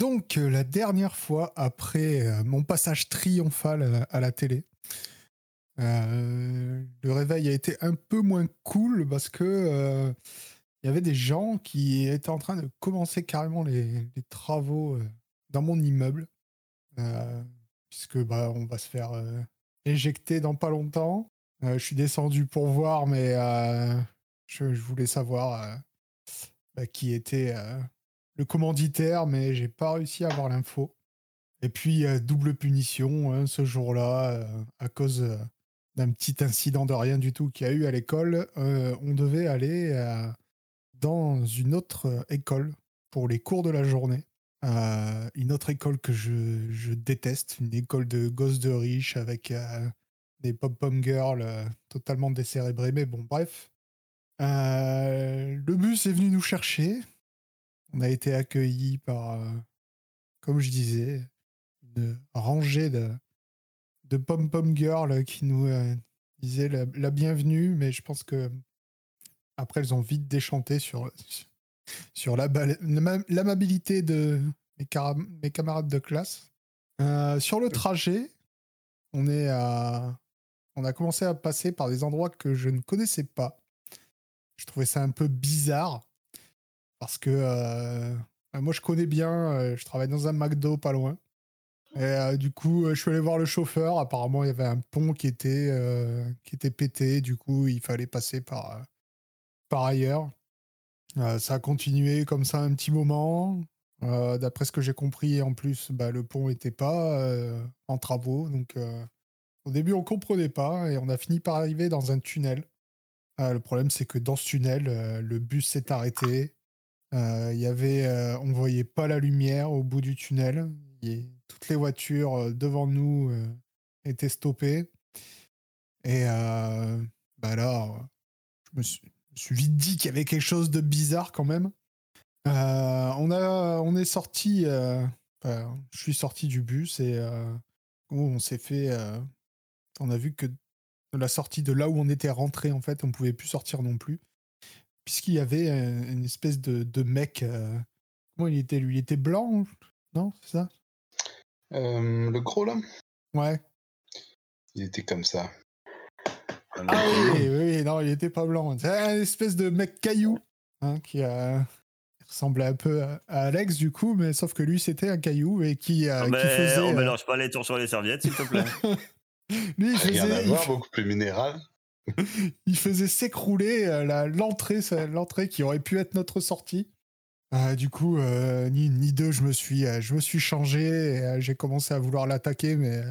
donc, la dernière fois, après mon passage triomphal à la télé, le réveil a été un peu moins cool parce que il y avait des gens qui étaient en train de commencer carrément les, travaux dans mon immeuble, puisque bah, on va se faire éjecter dans pas longtemps. je suis descendu pour voir, mais je, voulais savoir bah, qui était le commanditaire, mais j'ai pas réussi à avoir l'info. Et puis, double punition hein, ce jour-là, à cause d'un petit incident de rien du tout qu'il y a eu à l'école. on devait aller dans une autre école pour les cours de la journée. une autre école que je, déteste, une école de gosses de riches avec des pop-pom girls totalement décérébrés. Mais bon, bref. le bus est venu nous chercher. On a été accueillis par, euh, comme je disais, une rangée de, de pom-pom girls qui nous euh, disaient la, bienvenue, mais je pense que après elles ont vite déchanté sur, sur l'amabilité de mes, mes, camarades de classe. Euh, sur le trajet, on, est à, on a commencé à passer par des endroits que je ne connaissais pas. Je trouvais ça un peu bizarre parce que euh, moi, je connais bien, euh, je travaille dans un McDo pas loin. Et euh, du coup, je suis allé voir le chauffeur. Apparemment, il y avait un pont qui était, qui était pété. Du coup, il fallait passer par, par ailleurs. ça a continué comme ça un petit moment. D'après ce que j'ai compris, en plus, bah, le pont n'était pas en travaux. Donc, au début, on comprenait pas et on a fini par arriver dans un tunnel. le problème, c'est que dans ce tunnel, le bus s'est arrêté. Euh, y avait, euh, on voyait pas la lumière au bout du tunnel. toutes les voitures euh, devant nous étaient stoppées. Et bah là, je me suis, vite dit qu'il y avait quelque chose de bizarre quand même. on, a, on est sorti, je suis sorti du bus et on s'est fait. on a vu que de la sortie de là où on était rentré, en fait, on pouvait plus sortir non plus puisqu'il y avait une espèce de, de mec. Euh, comment il était lui? Il était blanc, non? C'est ça? Euh, Le gros là? Ouais. Il était comme ça. Ah oui, oui, non, il était pas blanc. C'est un espèce de mec caillou hein, qui ressemblait un peu à Alex du coup, mais sauf que lui c'était un caillou et qui, euh, qui faisait. On mélange pas les tours sur les serviettes, s'il te plaît. lui, il faisait. Rien à voir, beaucoup plus minéral. Il faisait s'écrouler euh, l'entrée, l'entrée qui aurait pu être notre sortie. Euh, du coup, euh, ni, ni deux, je me suis, je me suis changé et j'ai commencé à vouloir l'attaquer, mais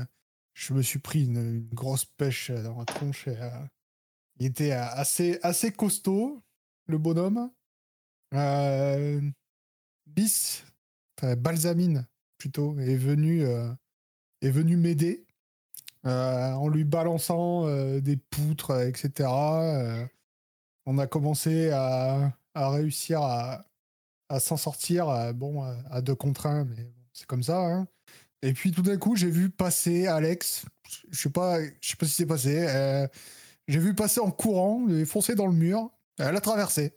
je me suis pris une, grosse pêche dans la tronche. il était assez, assez costaud, le bonhomme. Bis, Balsamine plutôt, est venu, est venu m'aider. Euh, en lui balançant euh, des poutres, etc. Euh, on a commencé à, réussir à, s'en sortir, bon, à deux contre un, mais c'est comme ça. Hein. Et puis tout d'un coup, j'ai vu passer Alex. Je sais pas, je sais pas si c'est passé. j'ai vu passer en courant, et foncer dans le mur. Elle a traversé.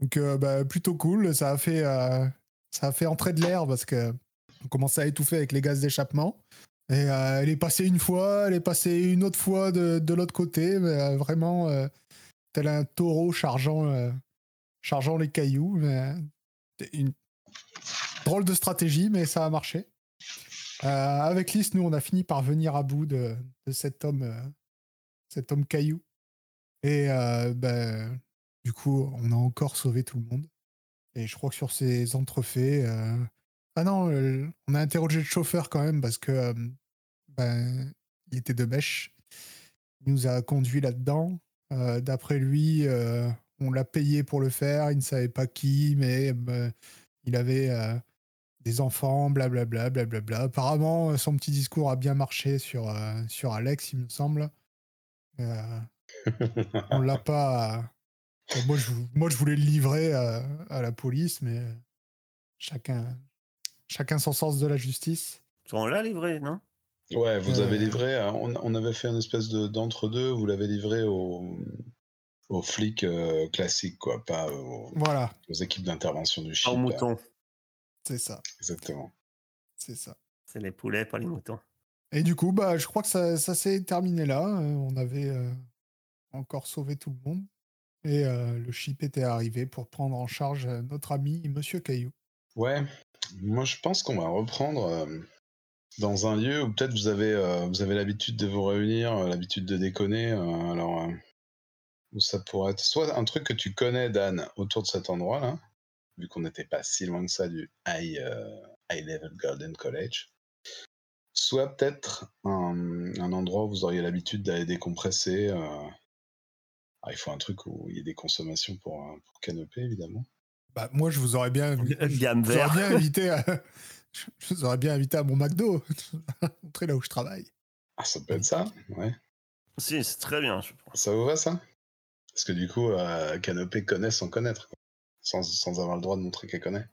Donc bah, plutôt cool. Ça a fait, ça a fait entrer de l'air parce que on commençait à étouffer avec les gaz d'échappement. Euh, elle est passée une fois, elle est passée une autre fois de, de l'autre côté, mais euh, vraiment euh, tel un taureau chargeant, chargeant les cailloux. une drôle de stratégie, mais ça a marché. avec Lys, nous, on a fini par venir à bout de, de cet homme, cet homme caillou. Et ben, du coup, on a encore sauvé tout le monde. Et je crois que sur ces entrefaits, ah non, euh, on a interrogé le chauffeur quand même parce que euh, ben, il était de mèche. Il nous a conduit là-dedans. Euh, d'après lui, on l'a payé pour le faire. Il ne savait pas qui, mais il avait des enfants, blablabla, blablabla. Apparemment, son petit discours a bien marché sur, Alex, il me semble. on l'a pas. moi, je voulais le livrer à la police, mais chacun, Chacun son sens de la justice. On l'a livré, non? Ouais, vous avez euh. livré. Hein, on, avait fait une espèce de d'entre-deux. Vous l'avez livré aux, aux flics euh, classiques, quoi, pas aux, voilà. aux équipes d'intervention du chip. Au mouton. C'est ça, Exactement. c'est ça. C'est les poulets, pas les moutons. Et du coup, bah, je crois que ça, ça s'est terminé là. Euh, on avait euh, encore sauvé tout le monde. Et euh, le chip était arrivé pour prendre en charge notre ami Monsieur Caillou. Ouais, moi je pense qu'on va reprendre euh, dans un lieu où peut-être vous avez, euh, avez l'habitude de vous réunir, euh, l'habitude de déconner. alors, où ça pourrait être soit un truc que tu connais, Dan, autour de cet endroit-là, vu qu'on n'était pas si loin que ça du High, Level Golden College. Soit peut-être un, endroit où vous auriez l'habitude d'aller décompresser. il faut un truc où il y ait des consommations pour, pour canopée, évidemment. Bah, moi, je vous aurais bien, vous aurais invité à, je vous aurais bien invité à mon McDo, montrer là où je travaille. Ah, ça peut être ça, ouais. Si, c'est très bien, je pense. Ça vous va ça? Parce que du coup, euh, Canopée connaît sans connaître, quoi. Sans, sans avoir le droit de montrer qu'elle connaît.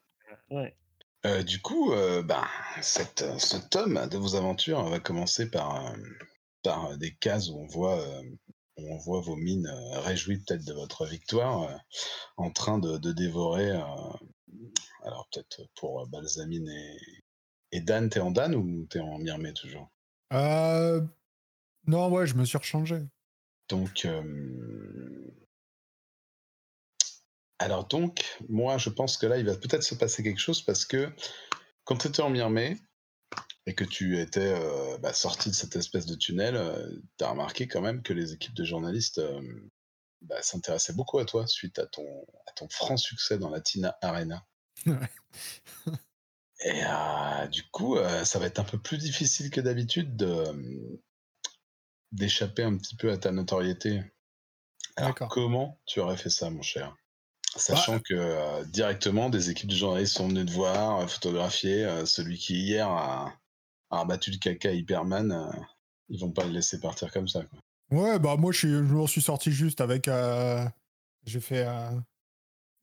Ouais. Euh, du coup, euh, bah, cette, euh, ce tome de vos aventures va commencer par, par des cases où on voit, euh, on voit vos mines euh, réjouies peut-être de votre victoire, euh, en train de, de dévorer. euh, alors peut-être pour Balsamine et, et Dan, t'es en Dan ou t'es en Myrmé toujours? Non, ouais, je me suis rechangé. Donc, alors donc, moi, je pense que là, il va peut-être se passer quelque chose parce que quand tu étais en Myrmée et que tu étais euh, bah, sorti de cette espèce de tunnel, tu as remarqué quand même que les équipes de journalistes euh, bah, s'intéressaient beaucoup à toi suite à ton, à ton franc succès dans la Tina Arena. Ouais. Et euh, du coup, euh, ça va être un peu plus difficile que d'habitude de, d'échapper un petit peu à ta notoriété. Alors, comment tu aurais fait ça, mon cher? Sachant que euh, directement, des équipes de journalistes sont venues te voir, euh, photographier. euh, celui qui, hier, a, a rabattu le caca Hyperman, euh, ils vont pas le laisser partir comme ça. Ouais, bah moi, je, m'en suis sorti juste avec. euh, j'ai fait, euh,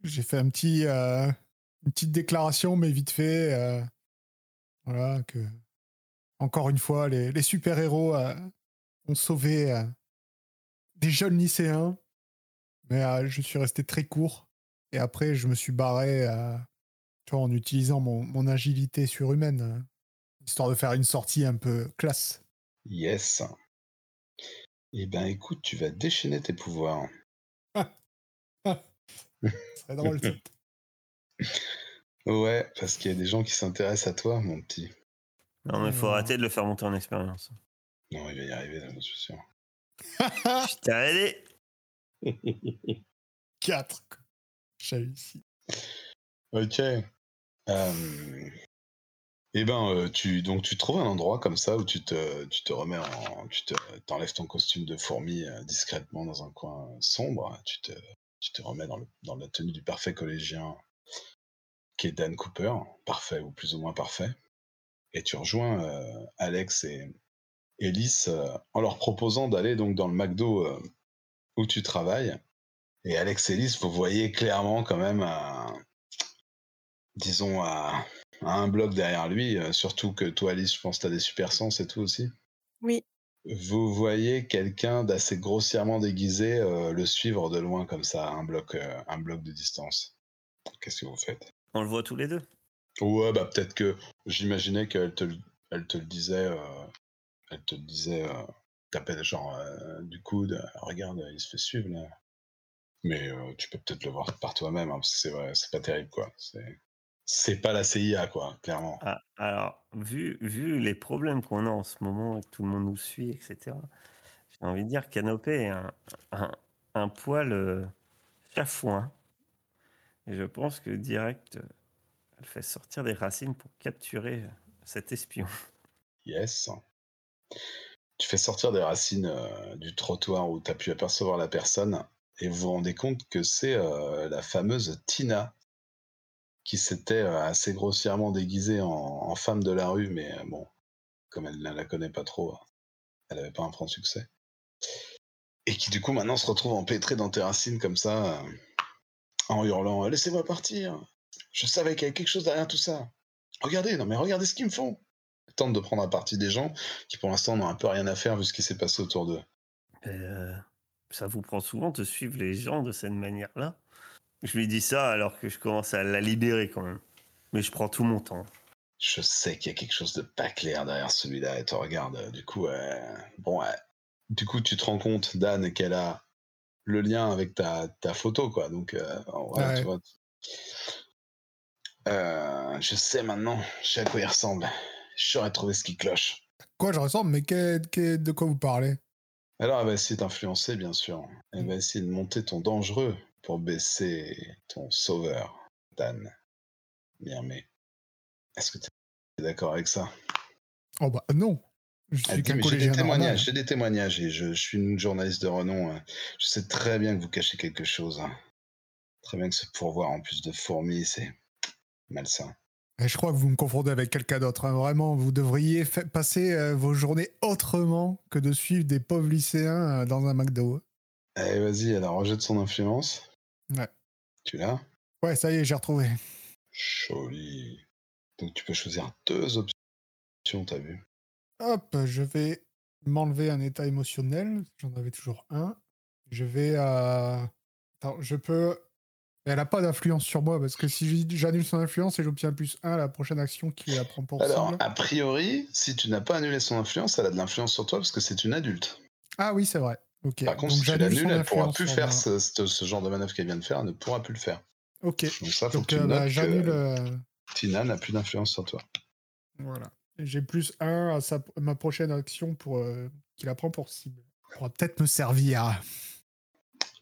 fait un petit, une petite déclaration, mais vite fait. voilà, que. Encore une fois, les, les super-héros ont sauvé des jeunes lycéens. Mais je suis resté très court. Et après, je me suis barré en utilisant mon, mon agilité surhumaine, euh, histoire de faire une sortie un peu classe. Yes. Eh ben, écoute, tu vas déchaîner tes pouvoirs. C'est drôle, ça. Ouais, parce qu'il y a des gens qui s'intéressent à toi, mon petit. Non, mais faut Euh. arrêter de le faire monter en expérience. Non, il va y arriver, je suis sûr. Je t'ai aidé. 4. J'ai réussi. Ok. Euh, Eh ben, euh, tu donc tu trouves un endroit comme ça où tu te tu te remets en tu te t'enlèves ton costume de fourmi euh, discrètement dans un coin sombre. Tu te remets dans le dans la tenue du parfait collégien qui est Dan Cooper, parfait ou plus ou moins parfait, et tu rejoins euh, Alex et Ellis en leur proposant d'aller donc dans le McDo où tu travailles. Et Alex et Ellis, vous voyez clairement quand même disons, à, à un bloc derrière lui, euh, surtout que toi, Alice, je pense que tu as des super sens et tout aussi. Oui. Vous voyez quelqu'un d'assez grossièrement déguisé euh, le suivre de loin comme ça, à un bloc, euh, un bloc de distance. Qu'est-ce que vous faites? On le voit tous les deux. Ouais, bah peut-être que j'imaginais qu'elle te, le- elle te le disait, euh, elle te le disait, euh, tapait genre euh, du coude, regarde, il se fait suivre là. Mais euh, tu peux peut-être le voir par toi-même, hein, parce que c'est vrai, c'est pas terrible quoi. C'est, c'est pas la CIA quoi, clairement. Ah, alors, vu, vu les problèmes qu'on a en ce moment et que tout le monde nous suit, etc., j'ai envie de dire Canopé est un, un, un poil euh, chafouin. Et je pense que direct, euh, elle fait sortir des racines pour capturer euh, cet espion. Yes. Tu fais sortir des racines euh, du trottoir où tu as pu apercevoir la personne et vous vous rendez compte que c'est la fameuse Tina qui s'était euh, assez grossièrement déguisée en, femme de la rue, mais euh, bon, comme elle ne la connaît pas trop, elle n'avait pas un franc succès. Et qui du coup maintenant se retrouve empêtrée dans tes racines comme ça, euh, en hurlant Laissez-moi partir Je savais qu'il y avait quelque chose derrière tout ça Regardez, non mais regardez ce qu'ils me font tente de prendre à partie des gens qui pour l'instant n'ont un peu rien à faire vu ce qui s'est passé autour d'eux. Ça vous prend souvent de suivre les gens de cette manière-là? Je lui dis ça alors que je commence à la libérer quand même. Mais je prends tout mon temps. Je sais qu'il y a quelque chose de pas clair derrière celui-là. Et te regarde, euh, du coup, euh, bon, ouais. du coup, tu te rends compte, Dan, qu'elle a le lien avec ta, ta photo, quoi. Donc, euh, en vrai, Ouais. tu vois. Euh, je sais maintenant, je sais à quoi il ressemble. Je saurais trouver ce qui cloche. Quoi, je ressemble Mais de quoi vous parlez? Alors, elle va essayer d'influencer, bien sûr. Elle Mm. va essayer de monter ton dangereux pour baisser ton sauveur, Dan. Bien, mais est-ce que tu es d'accord avec ça? Oh bah non. Dit, qu'un mais J'ai des témoignages, j'ai des témoignages et je, je suis une journaliste de renom. hein. Je sais très bien que vous cachez quelque chose. hein. Très bien que ce pourvoir en plus de fourmis, c'est malsain. Et je crois que vous me confondez avec quelqu'un d'autre. hein. Vraiment, vous devriez passer euh, vos journées autrement que de suivre des pauvres lycéens euh, dans un McDo. Allez, vas-y, alors rejette son influence. Ouais. Tu l'as? Ouais, ça y est, j'ai retrouvé. Joli. Donc tu peux choisir deux options, t'as vu Hop, je vais m'enlever un état émotionnel. J'en avais toujours un. Je vais. euh, Attends, je peux. Elle n'a pas d'influence sur moi parce que si j'annule son influence et j'obtiens plus 1 à la prochaine action qui la prend pour Alors, cible. a priori, si tu n'as pas annulé son influence, elle a de l'influence sur toi parce que c'est une adulte. Ah oui, c'est vrai. Par contre, donc si tu l'annules, elle pourra influence plus faire ce, ce- ce genre de manœuvre qu'elle vient de faire, elle ne pourra plus le faire. Ok. Donc ça, faut Donc que tu euh, bah, que euh, Tina n'a plus d'influence sur toi. Voilà. J'ai plus 1 à sa- ma prochaine action pour euh, qui la prend pour cible. Ça pourra peut-être me servir.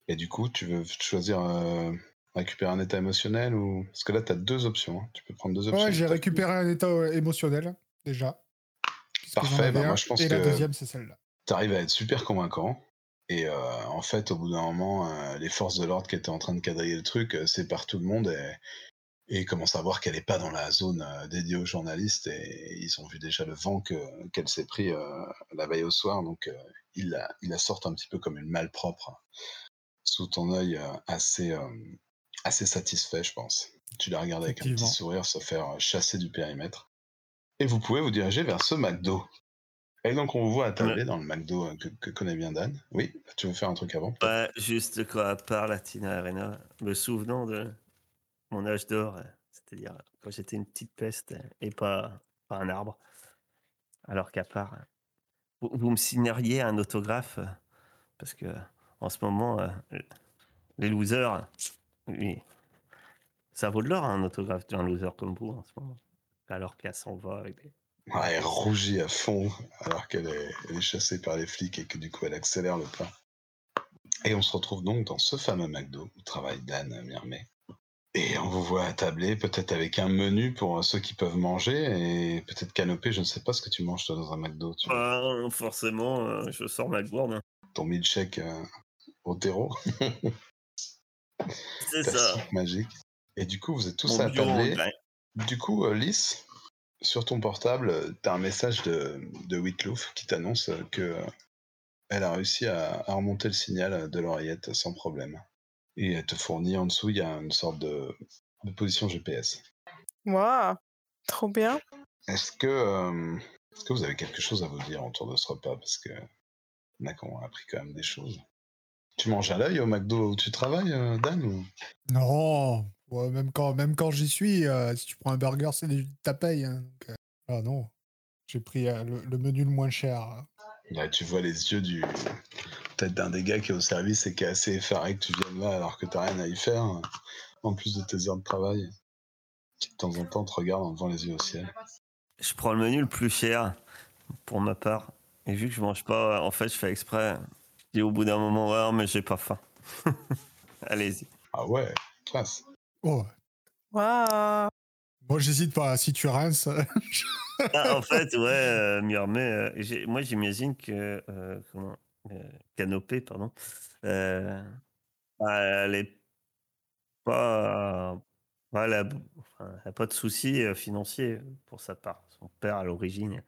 Et du coup, tu veux choisir euh, récupérer un état émotionnel ou parce que là, tu as deux options. hein. Tu peux prendre deux options. Ouais, j'ai récupéré un état émotionnel déjà. Parfait, bah, moi, un, je pense et la que- deuxième, c'est celle-là. T'arrives à être super convaincant. Et euh, en fait, au bout d'un moment, euh, les forces de l'ordre qui étaient en train de quadriller le truc euh, séparent tout le monde et, et commencent à voir qu'elle n'est pas dans la zone dédiée aux journalistes. Et, ils ont vu déjà le vent que- qu'elle s'est pris la veille au soir. Donc, ils, la, ils la sortent un petit peu comme une malpropre sous ton œil assez, assez satisfait, je pense. Tu la regardes avec un petit sourire se faire chasser du périmètre. Et vous pouvez vous diriger vers ce McDo. Et donc, on vous voit attablé dans le McDo euh, que, que connaît bien Dan. Oui, tu veux faire un truc avant Ouais, juste quoi, à part la Tina Arena, me souvenant de mon âge d'or, euh, c'est-à-dire quand j'étais une petite peste euh, et pas, pas un arbre. Alors qu'à part, vous, vous me signeriez un autographe, parce que en ce moment, les losers, oui, ça vaut de l'or un autographe d'un loser comme vous en ce moment. Alors qu'elle s'en va avec des... Ouais, elle rougit à fond alors qu'elle est, chassée par les flics et que du coup elle accélère le pas. Et on se retrouve donc dans ce fameux McDo où travaille Dan Mirmet. Et on vous voit attablé, peut-être avec un menu pour ceux qui peuvent manger et peut-être canopé. Je ne sais pas ce que tu manges toi dans un McDo. Tu Ah, forcément, euh, je sors ma gourde. Ton milkshake euh, au terreau, C'est ça. magique. Et du coup, vous êtes tous Mon attablés. Du coup, euh, Lys, sur ton portable, tu as un message de, de Whitlouf qui t'annonce euh, que euh, elle a réussi à, à remonter le signal de l'oreillette sans problème. Et elle te fournit en dessous, il y a une sorte de, de position GPS. Waouh, trop bien. Est-ce que, euh, est-ce que vous avez quelque chose à vous dire autour de ce repas? Parce que on a appris quand même des choses. Tu manges à l'œil au McDo où tu travailles, euh, Dan ou... Non, ouais, même quand, même quand j'y suis, euh, si tu prends un burger, c'est ta paye. hein, donc, euh, ah non, j'ai pris euh, le, le menu le moins cher. hein. Là, tu vois les yeux du peut-être d'un des gars qui est au service et qui est assez effaré que tu viennes là alors que t'as rien à y faire, euh, en plus de tes heures de travail. Qui de temps en temps te regarde en levant les yeux au ciel. Je prends le menu le plus cher pour ma part. Et vu que je mange pas, en fait, je fais exprès. Je dis au bout d'un moment, ouais, mais j'ai pas faim. Allez-y. Ah ouais, classe. Oh, Waouh. bon, j'hésite pas. Si tu rinces, Ah, en fait, ouais, euh, euh, j'ai- moi j'imagine que euh, comment, euh, Canopée, pardon, euh, bah, elle est pas, bah, elle, a, enfin, elle a pas de soucis euh, financiers pour sa part. Son père à l'origine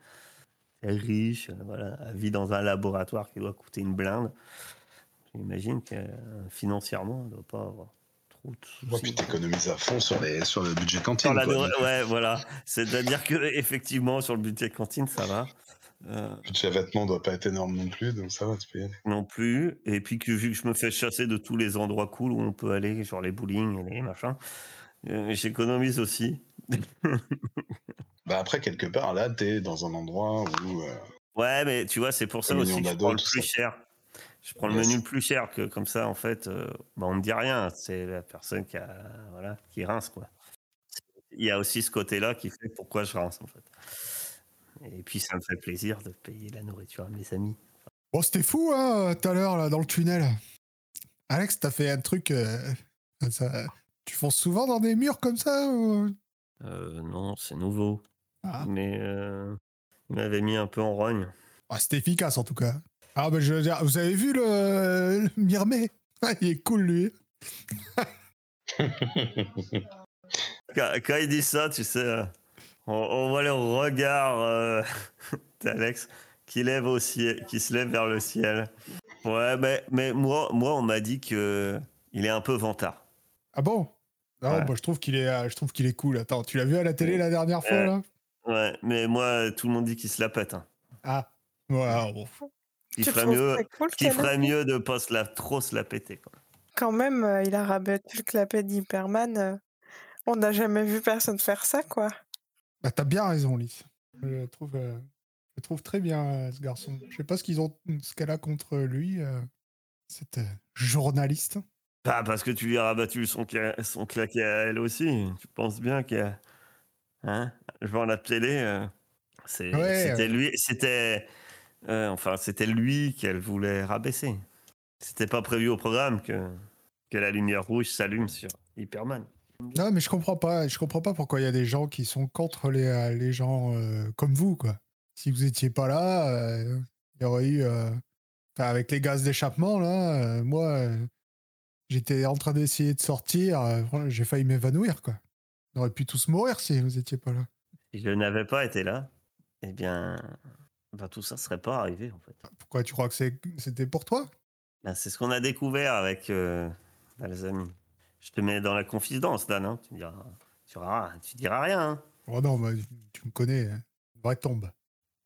est riche, euh, voilà, elle vit dans un laboratoire qui doit coûter une blinde. J'imagine que euh, financièrement, elle doit pas avoir trop de Ouais, soucis. puis t'économises à fond sur, les, sur le budget cantine. Quoi. Donc, ouais, voilà. C'est-à-dire que effectivement, sur le budget cantine, ça va. Euh, Le budget vêtements doit pas être énorme non plus, donc ça va, tu peux y aller. non plus. Et puis que vu que je me fais chasser de tous les endroits cool où on peut aller, genre les bowling les machins, Euh, J'économise aussi. Bah après, quelque part, là, t'es dans un endroit où. euh, Ouais, mais tu vois, c'est pour ça aussi que je prends le plus ça. cher. Je prends le Yes. menu le plus cher que comme ça, en fait, euh, bah, on me dit rien. C'est la personne qui a, voilà, qui rince quoi. Il y a aussi ce côté-là qui fait pourquoi je rince en fait. Et puis ça me fait plaisir de payer la nourriture à mes amis. Bon, c'était fou, hein, tout à l'heure, là, dans le tunnel. Alex, t'as fait un truc. euh, ça- Tu fonces souvent dans des murs comme ça ou- Euh, non, c'est nouveau, Ah. mais euh, il m'avait mis un peu en rogne. Ah, C'était efficace, en tout cas. Ah, bah, je veux dire, vous avez vu le, le Mirmé? Ah, Il est cool, lui. Quand, quand il dit ça, tu sais, euh, on, on voit le regard euh, d'Alex qui lève au ciel, qui se lève vers le ciel. Ouais, mais, mais moi, moi, on m'a dit que il est un peu vantard. Ah bon? Non, Ouais. moi, je trouve qu'il est, euh, je trouve qu'il est cool. Attends, tu l'as vu à la télé la dernière fois, Euh, là? Ouais, mais moi, tout le monde dit qu'il se la pète. Hein. Ah. Ouais, bon. Tu ferait mieux, cool, qu'il ferait mieux de pas se la, trop se la péter. Quoi. Quand même, euh, il a rabattu le clapet d'Hyperman. euh, on n'a jamais vu personne faire ça, quoi. Bah, t'as bien raison, Lys. Je le trouve, euh, je trouve très bien, euh, ce garçon. Je sais pas ce qu'ils ont, ce qu'elle a contre lui, euh, cette euh, journaliste. Ah, parce que tu lui as rabattu son, cla- son claquet à elle aussi. Tu penses bien que. Hein Je vois la télé. euh, c'est- Ouais, c'était euh. lui. C'était. Euh, enfin, c'était lui qu'elle voulait rabaisser. C'était pas prévu au programme que, que la lumière rouge s'allume sur Hyperman. Non, mais je comprends pas. Je comprends pas pourquoi il y a des gens qui sont contre les, euh, les gens euh, comme vous, quoi. Si vous étiez pas là, euh, il y aurait eu. avec les gaz d'échappement, là, moi, j'étais en train d'essayer de sortir. J'ai failli m'évanouir, quoi. On aurait pu tous mourir si vous étiez pas là. Si je n'avais pas été là, eh bien. Ben, tout ça serait pas arrivé, en fait. Pourquoi tu crois que c'était pour toi? Ben, c'est ce qu'on a découvert avec euh, ben, les amis. Je te mets dans la confidence, Dan. hein. Tu, diras, tu, diras, tu diras rien. hein. Oh non, bah, tu me connais. hein. Vraie tombe.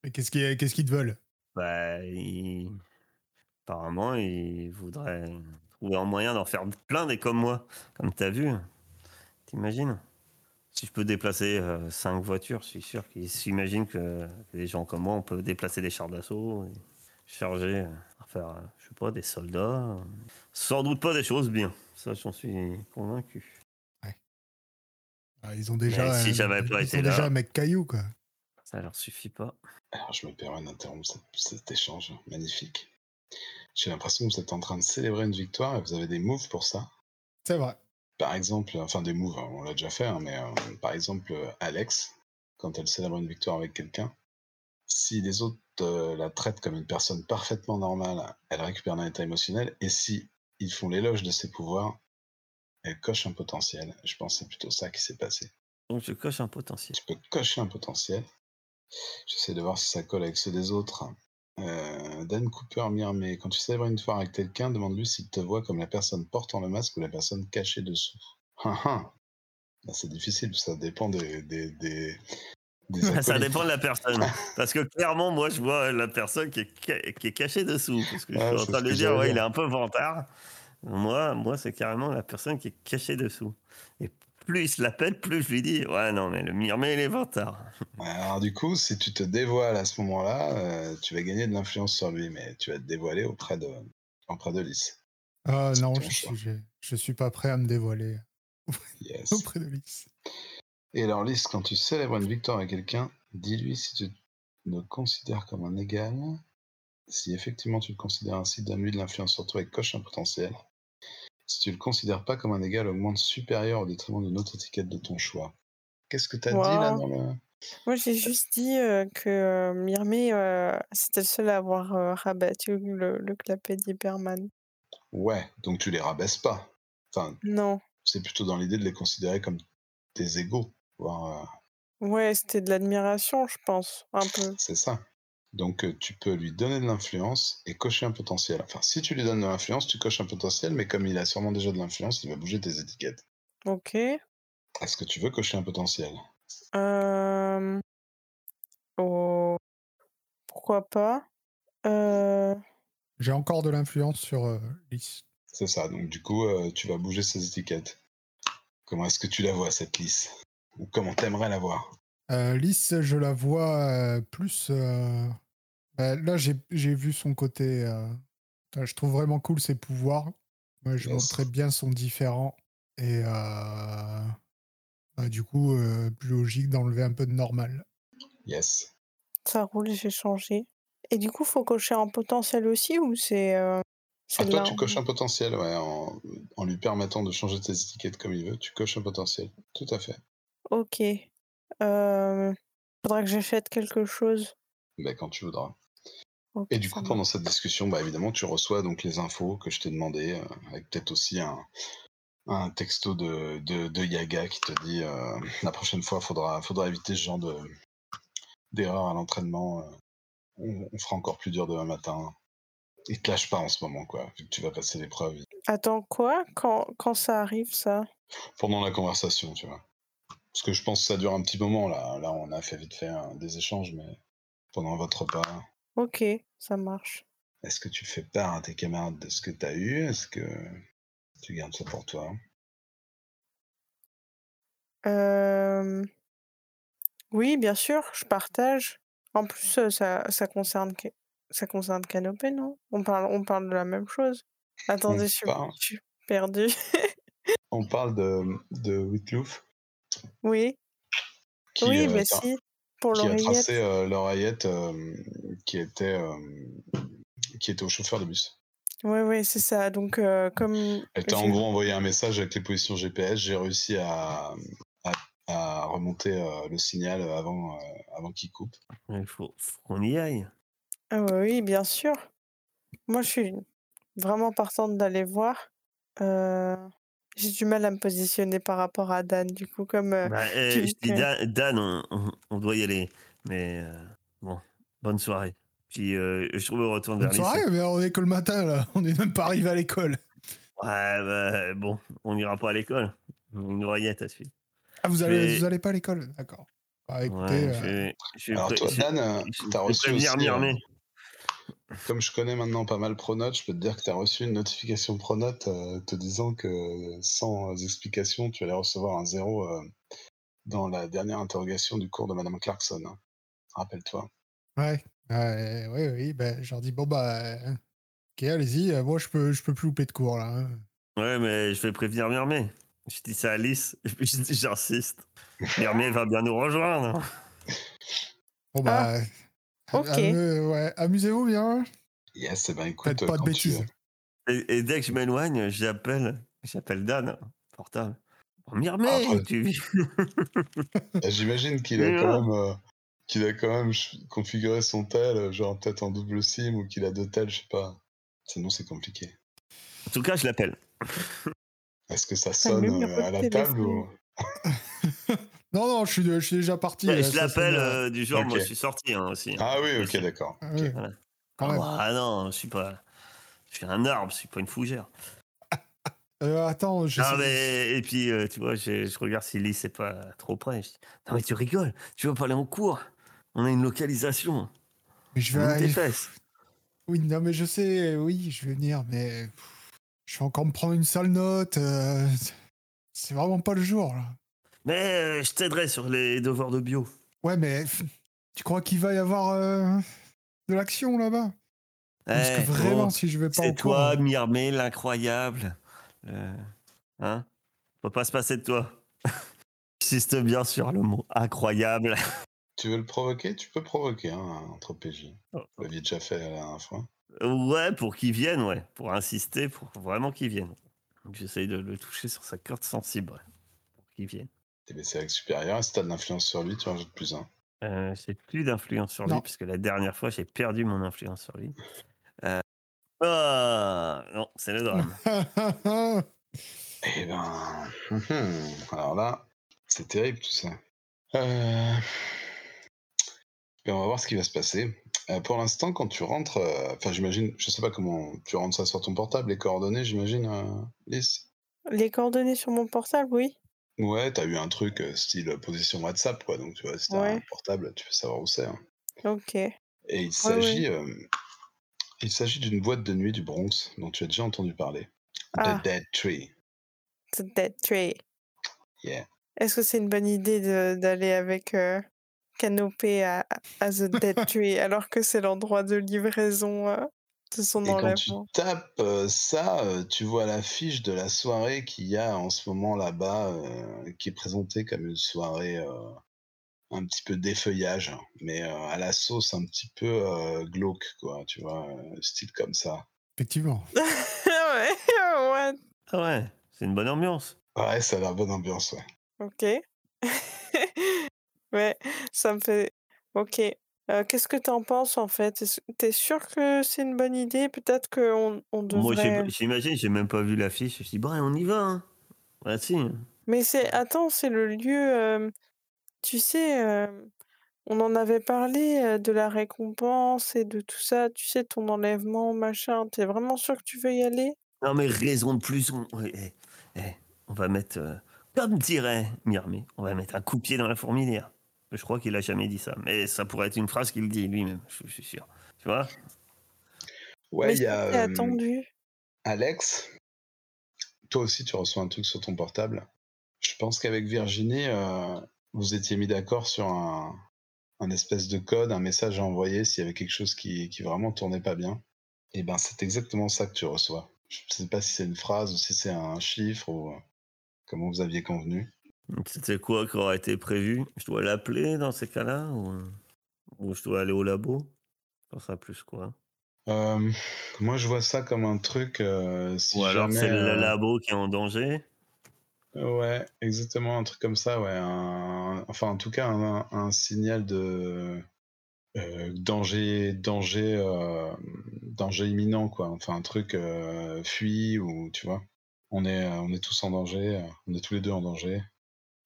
Mais qu'est-ce qu'ils qu'est-ce qu'ils te veulent? Bah, apparemment, il voudrait trouver un moyen d'en faire plein des comme moi, comme t'as vu. T'imagines? Si je peux déplacer euh, cinq voitures, je suis sûr qu'ils s'imaginent que, que des gens comme moi, on peut déplacer des chars d'assaut, et charger, euh, faire, euh, je sais pas, des soldats. Sans doute pas des choses bien. Ça, j'en suis convaincu. Ah, Ils ont déjà. Mais si un- j'avais pas ils été ont là- déjà un mec caillou, quoi. Ça leur suffit pas. Alors, je me permets d'interrompre cet, cet échange magnifique. J'ai l'impression que vous êtes en train de célébrer une victoire et vous avez des moves pour ça. C'est vrai. Par exemple, enfin des moves, hein, on l'a déjà fait, hein, mais euh, par exemple, Alex, quand elle célèbre une victoire avec quelqu'un, si les autres euh, la traitent comme une personne parfaitement normale, elle récupère un état émotionnel, et si ils font l'éloge de ses pouvoirs, elle coche un potentiel. Je pense que c'est plutôt ça qui s'est passé. Donc je coche un potentiel. Tu peux cocher un potentiel. J'essaie de voir si ça colle avec ceux des autres. Euh, Dan Cooper Mirmé, quand tu célèbres une fois avec quelqu'un, demande-lui s'il te voit comme la personne portant le masque ou la personne cachée dessous. Ah, ah. Là, c'est difficile, ça dépend des. des, des, des ça dépend de la personne. Parce que clairement, moi, je vois la personne qui est, qui est cachée dessous. Parce que je suis en train de dire, ouais, il est un peu vantard. Moi, moi c'est carrément la personne qui est cachée dessous. Et plus il se la pète, plus je lui dis, ouais, non, mais le Mirmé, il est vantard. Alors, du coup, si tu te dévoiles à ce moment-là, euh, tu vas gagner de l'influence sur lui, mais tu vas te dévoiler auprès de, auprès de Lys. Ah non, je, suis- je, je suis pas prêt à me dévoiler Yes. auprès de Lys. Et alors, Lys, quand tu célèbres une victoire avec quelqu'un, dis-lui si tu le considères comme un égal. Si effectivement tu le considères ainsi, donne-lui de l'influence sur toi et coche un potentiel. Si tu le considères pas comme un égal, augmente supérieur au détriment d'une autre étiquette de ton choix. Qu'est-ce que tu as dit là dans le. Moi, j'ai juste dit euh, que euh, Mirmé, euh, c'était le seul à avoir euh, rabattu le, le clapet d'Hyperman. Ouais, donc tu les rabaisses pas. Enfin, Non. c'est plutôt dans l'idée de les considérer comme tes égaux. voire, Ouais, c'était de l'admiration, je pense, un peu. c'est ça. Donc euh, tu peux lui donner de l'influence et cocher un potentiel. Enfin, si tu lui donnes de l'influence, tu coches un potentiel, mais comme il a sûrement déjà de l'influence, il va bouger tes étiquettes. Ok. Est-ce que tu veux cocher un potentiel? Euh... Oh... Pourquoi pas? Euh... J'ai encore de l'influence sur euh, Lys. C'est ça, donc du coup, euh, tu vas bouger ses étiquettes. Comment est-ce que tu la vois, cette lisse Ou comment t'aimerais la voir? Euh, Lys, je la vois euh, plus. Bah, là, j'ai j'ai vu son côté. euh, enfin, je trouve vraiment cool ses pouvoirs. Moi, je Yes. montrais bien son différent. Et euh, bah, du coup, euh, plus logique d'enlever un peu de normal. Yes. Ça roule, j'ai changé. Et du coup, faut cocher un potentiel aussi ou c'est euh, Ah, toi, tu coches un potentiel, ouais, en, en lui permettant de changer tes étiquettes comme il veut. Tu coches un potentiel. Tout à fait. Ok. Euh, faudra que j'achète quelque chose. Ben, quand tu voudras. Et du coup, pendant cette discussion, bah, évidemment, tu reçois donc les infos que je t'ai demandé, euh, avec peut-être aussi un, un texto de, de, de Yaga qui te dit euh, la prochaine fois, faudra, faudra éviter ce genre de d'erreur à l'entraînement. euh, on, on fera encore plus dur demain matin. Et te lâche pas en ce moment, quoi, vu que tu vas passer l'épreuve Attends, quoi? Quand, quand ça arrive, ça? Pendant la conversation, tu vois. Parce que je pense que ça dure un petit moment, là. Là, on a fait vite fait hein, des échanges, mais pendant votre repas, Ok, ça marche. est-ce que tu fais part à tes camarades de ce que tu as eu? Est-ce que tu gardes ça pour toi? Euh, Oui, bien sûr, je partage. En plus, euh, ça, ça concerne, ça concerne Canopée, non? On parle, on parle de la même chose. Attendez, je suis, parle- je suis perdue. On parle de, de Witloof oui, qui, oui, euh, mais si, pour qui a tracé euh, l'oreillette euh, qui, était, euh, qui était au chauffeur de bus. Oui, oui, c'est ça. Donc, euh, comme Elle t'a en gros envoyé un message avec les positions GPS. J'ai réussi à, à, à remonter euh, le signal avant, euh, avant qu'il coupe. Il faut, faut qu'on y aille. Ah ouais, oui, bien sûr. Moi, je suis vraiment partante d'aller voir. Euh, J'ai du mal à me positionner par rapport à Dan, du coup, comme euh, Bah, eh, tu- je dis Dan, Dan, on, on- on doit y aller. Mais euh, bon, bonne soirée. Puis euh, je me retourne vers Bonne soirée, mais on est que le matin, là. On n'est même pas arrivé à l'école. Ouais, bah, bon, on n'ira pas à l'école. Une oreillette à suivre. Ah, vous allez, vous allez pas à l'école? D'accord. Bah, écoutez, Ouais, euh, je je Alors toi, je- Dan, t'as reçu aussi. Comme je connais maintenant pas mal Pronote, je peux te dire que tu as reçu une notification Pronote euh, te disant que sans euh, explication, tu allais recevoir un zéro euh, dans la dernière interrogation du cours de Madame Clarkson. hein. Rappelle-toi. ouais. Ouais, oui, oui. Ben, je leur dis, bon, bah. euh, Ok, allez-y. euh, Moi, je peux, je peux plus louper de cours, là. hein. Ouais, mais je vais prévenir Mirmé. Je dis ça à dis- j'insiste. Mirmé va bien nous rejoindre. Bon, bah. Ah, ok. amu- ouais, Amusez-vous bien. Yes, eh ben écoute, Faites pas de tu- bêtises. Et, et dès que je m'éloigne, j'appelle, j'appelle Dan, portable. Oh, Mirmé, tu Eh, J'imagine qu'il a quand même, euh, qu'il a quand même configuré son tel, euh, genre peut-être en double SIM ou qu'il a deux tels, je sais pas. Sinon, c'est compliqué. En tout cas, je l'appelle. Est-ce que ça sonne euh, à la table ou... Non, non, je suis, je suis déjà parti. Ouais, là, je l'appelle euh, du genre, moi Ok. je suis sorti hein, aussi. Ah oui, ok, d'accord. Ah, Voilà. Ah non, je suis pas. Je suis un arbre, je suis pas une fougère. Euh, attends, je Non, mais, et puis, euh, tu vois, je, je regarde si Lys c'est pas trop près. Je dis, non, mais tu rigoles, tu veux pas aller en cours On a une localisation. mais je vais aller. fesses. Oui, non, mais je sais, oui, je vais venir, mais je vais encore me prendre une sale note. euh, C'est vraiment pas le jour, là. Mais euh, je t'aiderai sur les devoirs de bio. Ouais, mais tu crois qu'il va y avoir euh, de l'action là-bas? Parce que Eh, vraiment, si je vais pas c'est toi, Mirmé, l'incroyable. Euh, hein? Faut pas se passer de toi. J'insiste bien sur le mot incroyable. Tu veux le provoquer? Tu peux provoquer hein, entre PJ. Oh. Vous l'aviez déjà fait la dernière fois. Ouais, pour qu'il vienne, ouais. Pour insister, pour vraiment qu'il vienne. Donc, J'essaye de le toucher sur sa corde sensible, ouais, pour qu'il vienne. T'es baissé avec supérieur, si t'as de l'influence sur lui, tu rajoutes plus un? Euh, j'ai plus d'influence sur lui, Non. parce que la dernière fois, j'ai perdu mon influence sur lui. Euh, Ah, non, c'est le drame. Eh ben. hum, Alors là, c'est terrible tout ça. Euh, et on va voir ce qui va se passer. Euh, pour l'instant, quand tu rentres, euh, enfin j'imagine, je sais pas comment tu rentres ça sur ton portable, les coordonnées, j'imagine, euh, Lys? Les coordonnées sur mon portable, oui. Ouais, t'as eu un truc euh, style position WhatsApp, quoi. Donc tu vois, si t'as Ouais. un portable, tu peux savoir où c'est. hein. Ok. Et il s'agit, euh, il s'agit d'une boîte de nuit du Bronx dont tu as déjà entendu parler. Ah. The Dead Tree. The Dead Tree. Yeah. Est-ce que c'est une bonne idée de- d'aller avec euh, Canopée à, à The Dead Tree alors que c'est l'endroit de livraison euh, de son Et quand tu enlèvement tapes euh, ça, euh, tu vois l'affiche de la soirée qu'il y a en ce moment là-bas, euh, qui est présentée comme une soirée euh, un petit peu défeuillage, mais euh, à la sauce un petit peu euh, glauque, quoi, tu vois, euh, style comme ça. Effectivement. ouais, ouais, Ah ouais, c'est une bonne ambiance. Ouais, ça a l'air bonne ambiance, ouais. ok. ouais, ça me fait. Ok. Euh, Qu'est-ce que t'en penses en fait? T'es sûr que c'est une bonne idée? Peut-être qu'on on Moi, devrait. j'imagine, j'ai même pas vu l'affiche. Je dis, bon, on y va. Hein. Si. Mais c'est. Attends, c'est le lieu. euh, Tu sais, euh, on en avait parlé euh, de la récompense et de tout ça. Tu sais, ton enlèvement, machin. T'es vraiment sûr que tu veux y aller? Non, mais raison de plus, on, eh, eh, on va mettre, euh, comme dirait Mirmé, on va mettre un coup de pied dans la fourmilière. Je crois qu'il a jamais dit ça, mais ça pourrait être une phrase qu'il dit lui-même, je, je suis sûr. Tu vois? Ouais, il y a euh, attendu. Alex. Toi aussi, tu reçois un truc sur ton portable. Je pense qu'avec Virginie, euh, vous étiez mis d'accord sur un, un espèce de code, un message à envoyer s'il y avait quelque chose qui, qui vraiment tournait pas bien. Et ben, c'est exactement ça que tu reçois. Je sais pas si c'est une phrase ou si c'est un chiffre ou euh, comment vous aviez convenu. C'était quoi qui aurait été prévu? Je dois l'appeler dans ces cas-là ou, ou je dois aller au labo? Ça sera plus quoi Euh, moi, je vois ça comme un truc. euh, si Ou alors c'est le euh, labo qui est en danger Ouais, exactement, un truc comme ça, ouais. un- Enfin, en tout cas, un, un signal de danger, danger, danger imminent, quoi. Enfin, un truc fuit ou tu vois. On est, on est tous en danger, on est tous les deux en danger,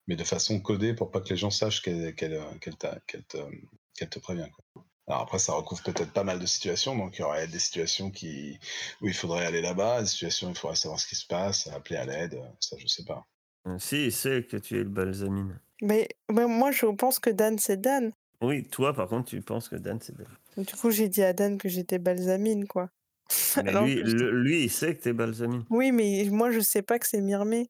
mais de façon codée pour pas que les gens sachent qu'elle euh, te, prévient, quoi. Alors après, ça recouvre peut-être pas mal de situations, donc il y aurait des situations qui, où il faudrait aller là-bas, des situations où il faudrait savoir ce qui se passe, appeler à l'aide, ça je sais pas. Euh, Si, il sait que tu es le balsamine. Mais, mais moi, je pense que Dan, c'est Dan. Oui, toi par contre, tu penses que Dan c'est Dan. Du coup, j'ai dit à Dan que j'étais balsamine, quoi. Mais Alors lui, que je- le- lui, il sait que t'es balsamine. Oui, mais moi, je sais pas que c'est Myrmé.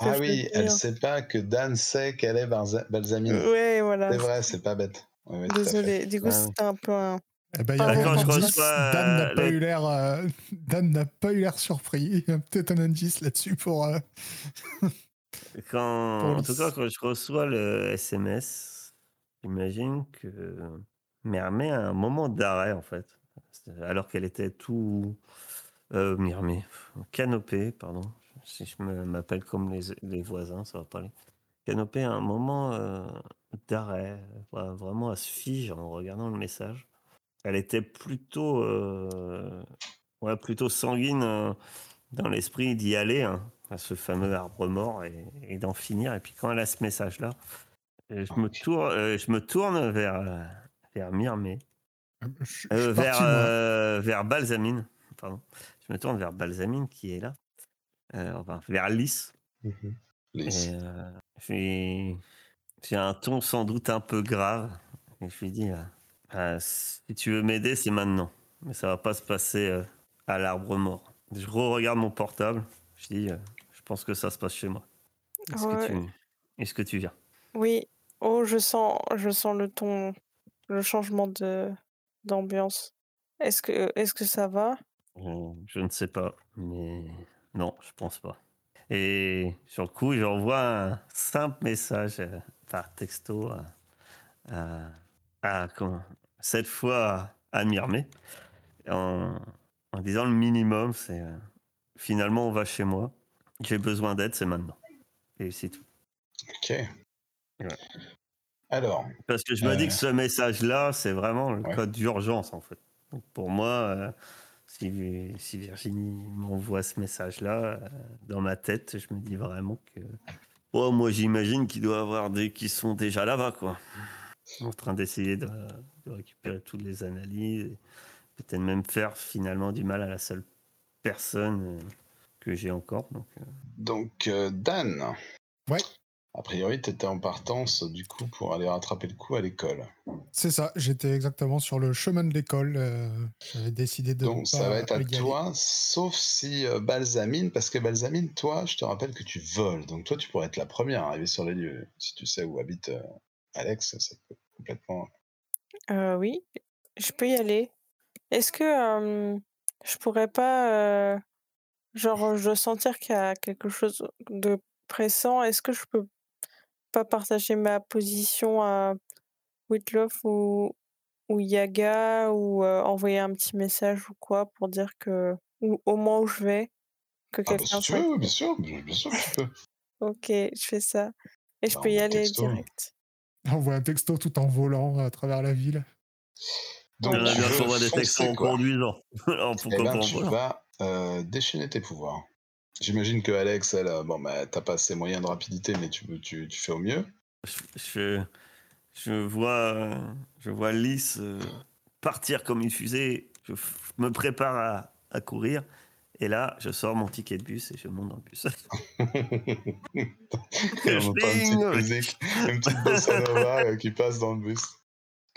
Ah oui, elle dire sait pas que Dan sait qu'elle est balsamine. Ouais, voilà. C'est vrai, c'est pas bête. Ouais. Désolé. Du coup, Ah c'était un peu un. Eh ben, il y a D'accord, un je indice. reçois, Dan n'a euh, pas l'air. euh, Dan n'a pas eu l'air surpris. Il y a peut-être un indice là-dessus pour. euh, Quand, Pour en tout cas, quand je reçois le SMS, j'imagine que Myrmé a un moment d'arrêt, en fait. Alors qu'elle était tout. Euh, Myrmé, Canopée, pardon. Si je m'appelle comme les, les voisins, ça va pas aller. Canopée a un moment euh, d'arrêt, voilà, vraiment, elle se fige en regardant le message. Elle était plutôt, euh, ouais, plutôt sanguine euh, dans l'esprit d'y aller, hein, à ce fameux arbre mort, et, et d'en finir. Et puis quand elle a ce message-là, euh, je, me tourne, euh, je me tourne vers, euh, vers Myrmé, euh, vers, euh, vers Balsamine. Pardon. Je me tourne vers Balsamine qui est là, Euh, enfin vers Lys. Lys. Et, euh, j'ai un ton sans doute un peu grave. Et je lui dis euh, si tu veux m'aider, c'est maintenant. Mais ça va pas se passer euh, à l'arbre mort. Je re-regarde mon portable. Je dis euh, Je pense que ça se passe chez moi. Est-ce Ouais. que, tu... Que tu viens? Oui. Oh, je sens, je sens le ton, le changement de d'ambiance. Est-ce que, est-ce que ça va? Euh, Je ne sais pas. Mais non, je pense pas. Et sur le coup, j'envoie un simple message euh, par texto à, à- à- comment, cette fois à en, en disant le minimum, c'est euh, finalement on va chez moi, j'ai besoin d'aide, c'est maintenant. Et c'est tout. Ok. Ouais. Alors, Parce que je me dis Euh. que ce message-là, c'est vraiment le Ouais. code d'urgence, en fait. Donc pour moi, euh, si, si Virginie m'envoie ce message-là, euh, dans ma tête, je me dis vraiment que. Oh, moi, j'imagine qu'il doit y avoir des qui sont déjà là-bas, quoi. En train d'essayer de, de récupérer toutes les analyses. et Peut-être même faire finalement du mal à la seule personne euh, que j'ai encore. Donc, donc euh, Dan. Ouais. A priori, tu étais en partance du coup pour aller rattraper le coup à l'école. C'est ça, j'étais exactement sur le chemin de l'école. euh, J'avais décidé de. Donc ça pas va être à aller. toi, sauf si euh, Balsamine, parce que Balsamine, toi, je te rappelle que tu voles. Donc toi, tu pourrais être la première à arriver sur les lieux. Si tu sais où habite euh, Alex, ça peut complètement. Euh, oui, je peux y aller. Est-ce que euh, je pourrais pas, euh, genre, je dois sentir qu'il y a quelque chose de pressant? Est-ce que je peux pas partager ma position à Whitloff ou, ou Yaga ou euh, envoyer un petit message ou quoi pour dire que, ou au moment où je vais, que Ah bah quelqu'un tu veux, bien sûr, bien sûr que tu peux. Ok, je fais ça. Et je Bah, peux y aller texto. direct. Envoie un texto tout en volant à travers la ville. Donc qu'on voit des textos en conduisant. Eh ben, tu vas euh, déchaîner tes pouvoirs. J'imagine que Alex, elle, euh, bon, bah, t'as pas ses moyens de rapidité, mais tu, tu, tu fais au mieux. je, je, je vois, je vois Lys euh, partir comme une fusée. Je me prépare à, à courir. Et là, je sors mon ticket de bus et je monte dans le bus. On entend une petite musique, une petite bossa nova euh, qui passe dans le bus.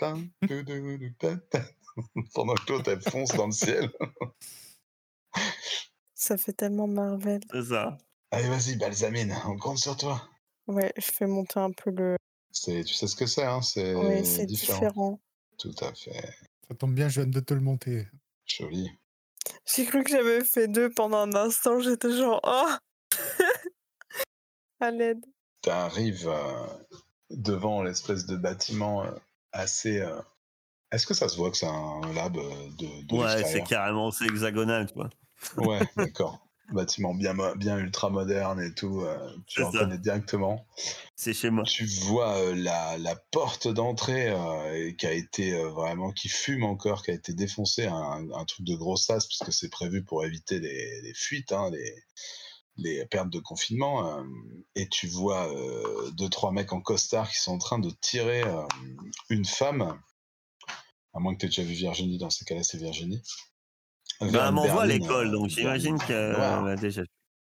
Pendant que l'autre, elle fonce dans le ciel. Ça fait tellement Marvel. C'est ça. Allez, vas-y, Balsamine, on compte sur toi. Ouais, je fais monter un peu le. C'est, tu sais ce que c'est, hein C'est Oui, c'est différent. différent. Tout à fait. Ça tombe bien, je viens de te le monter. Joli. J'ai cru que j'avais fait deux pendant un instant. J'étais genre, oh À l'aide. Tu arrives euh, devant l'espèce de bâtiment euh, assez. euh, Est-ce que ça se voit que c'est un lab euh, de, de Ouais, c'est carrément, c'est hexagonal, quoi. Ouais, d'accord. Bâtiment bien, bien ultra moderne et tout. euh, tu reconnais directement. C'est chez moi. Tu vois euh, la, la porte d'entrée euh, qui a été vraiment qui fume encore, qui a été défoncée, un, un truc de gros sas puisque c'est prévu pour éviter les, les fuites, hein, les, les pertes de confinement. euh, et tu vois euh, deux trois mecs en costard qui sont en train de tirer euh, une femme. À moins que tu aies déjà vu Virginie, dans ces cas-là, c'est Virginie. Bah, elle m'envoie à l'école, donc j'imagine qu'elle a déjà.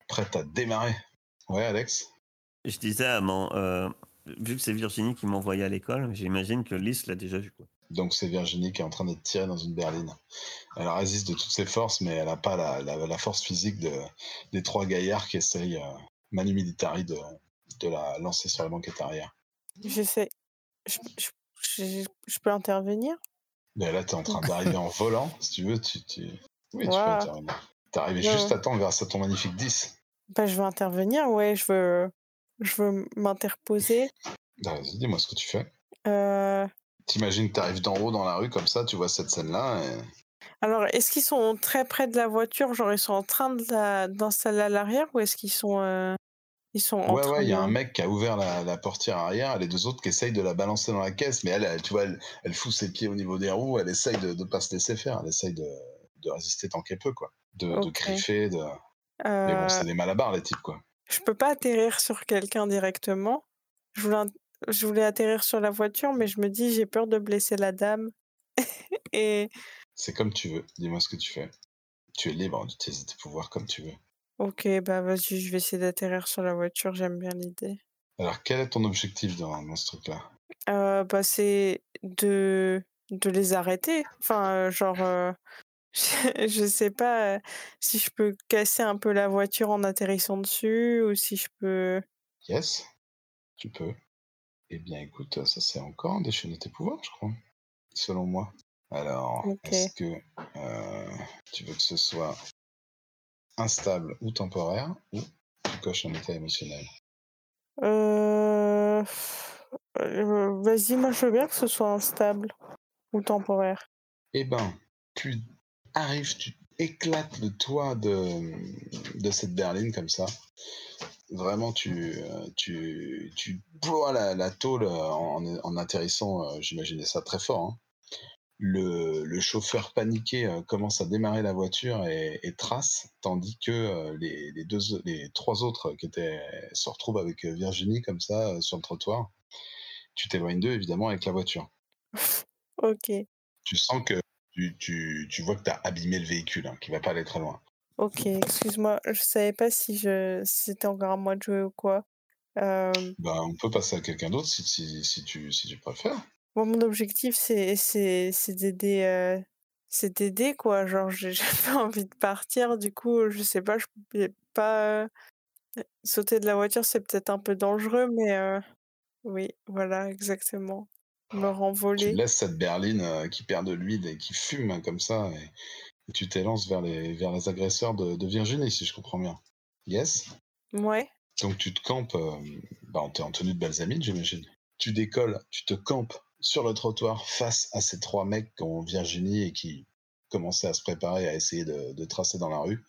prête à démarrer. Ouais, Alex Je disais à mon. euh, vu que c'est Virginie qui m'envoyait à l'école, j'imagine que Lys l'a déjà vu, quoi. Donc c'est Virginie qui est en train d'être tirée dans une berline. Elle résiste de toutes ses forces, mais elle n'a pas la, la- la force physique de, des trois gaillards qui essayent, euh, Manu Militari, de, de la lancer sur la banquette arrière. Je, je, je- je peux intervenir? Mais là, tu es en train d'arriver en volant, si tu veux, tu, tu... Oui, tu peux intervenir. T'es arrivé Ouais, juste à temps à ton magnifique 10. Bah, je veux intervenir, ouais. Je veux, je veux m'interposer. Ah, Vas-y, dis-moi ce que tu fais. Euh, T'imagines que tu arrives d'en haut dans la rue comme ça, tu vois cette scène-là, et... Alors, est-ce qu'ils sont très près de la voiture Genre, ils sont en train de la- d'installer à l'arrière ou est-ce qu'ils sont, euh, ils sont en Ouais, train ouais, il y a un mec qui a ouvert la, la portière arrière, et les deux autres qui essayent de la balancer dans la caisse, mais elle, elle, tu vois, elle, elle fout ses pieds au niveau des roues, elle essaye de ne pas se laisser faire, elle essaye de, de résister tant qu'elle peut, quoi. De, de Ok. griffer, de... Mais bon, Euh, c'est des malabards, les types, quoi. je peux pas atterrir sur quelqu'un directement. Je voulais, je voulais atterrir sur la voiture, mais je me dis, j'ai peur de blesser la dame. Et C'est comme tu veux, dis-moi ce que tu fais. Tu es libre d'utiliser tes pouvoirs comme tu veux. ok, bah vas-y, je vais essayer d'atterrir sur la voiture. J'aime bien l'idée. Alors, quel est ton objectif dans, dans ce truc-là? Euh, bah, c'est de, de les arrêter. Enfin, euh, genre, euh, je, sais pas si je peux casser un peu la voiture en atterrissant dessus ou si je peux. Yes, tu peux. Eh bien, écoute, ça c'est encore déchaîner tes pouvoirs, je crois, selon moi. Alors, est-ce que euh, tu veux que ce soit instable ou temporaire, ou tu coches un état émotionnel? Euh... euh, Vas-y, moi je veux bien que ce soit instable ou temporaire. Eh ben, tu arrives, tu éclates le toit de, de cette berline comme ça. Vraiment, tu, euh, tu, tu ploies la, la tôle en, en atterrissant, euh, j'imaginais ça très fort. hein. Le, le chauffeur paniqué euh, commence à démarrer la voiture et, et trace, tandis que euh, les, les deux, les trois autres qui étaient se retrouvent avec euh, Virginie comme ça euh, sur le trottoir. Tu t'éloignes d'eux évidemment avec la voiture. Ok, Tu sens que tu, tu, tu vois que tu as abîmé le véhicule, hein, qui va pas aller très loin. ok, excuse-moi, je savais pas si je c'était encore à moi de jouer ou quoi. Euh, Bah, on peut passer à quelqu'un d'autre si, si, si tu, si tu préfères. moi, mon objectif, c'est d'aider euh, c'est d'aider quoi. Genre, j'ai pas envie de partir. Du coup, je sais pas, je peux pas euh, sauter de la voiture, c'est peut-être un peu dangereux, mais euh, oui, voilà, exactement. Me Tu renvoler. laisses cette berline euh, qui perd de l'huile et qui fume hein, comme ça et, et tu t'élances vers les, vers les agresseurs de, de Virginie, si je comprends bien. Yes? Ouais. Donc tu te campes, euh, bah, t'es en tenue de balsamine, j'imagine. Tu décolles, tu te campes sur le trottoir face à ces trois mecs qui ont Virginie et qui commençaient à se préparer à essayer de, de tracer dans la rue.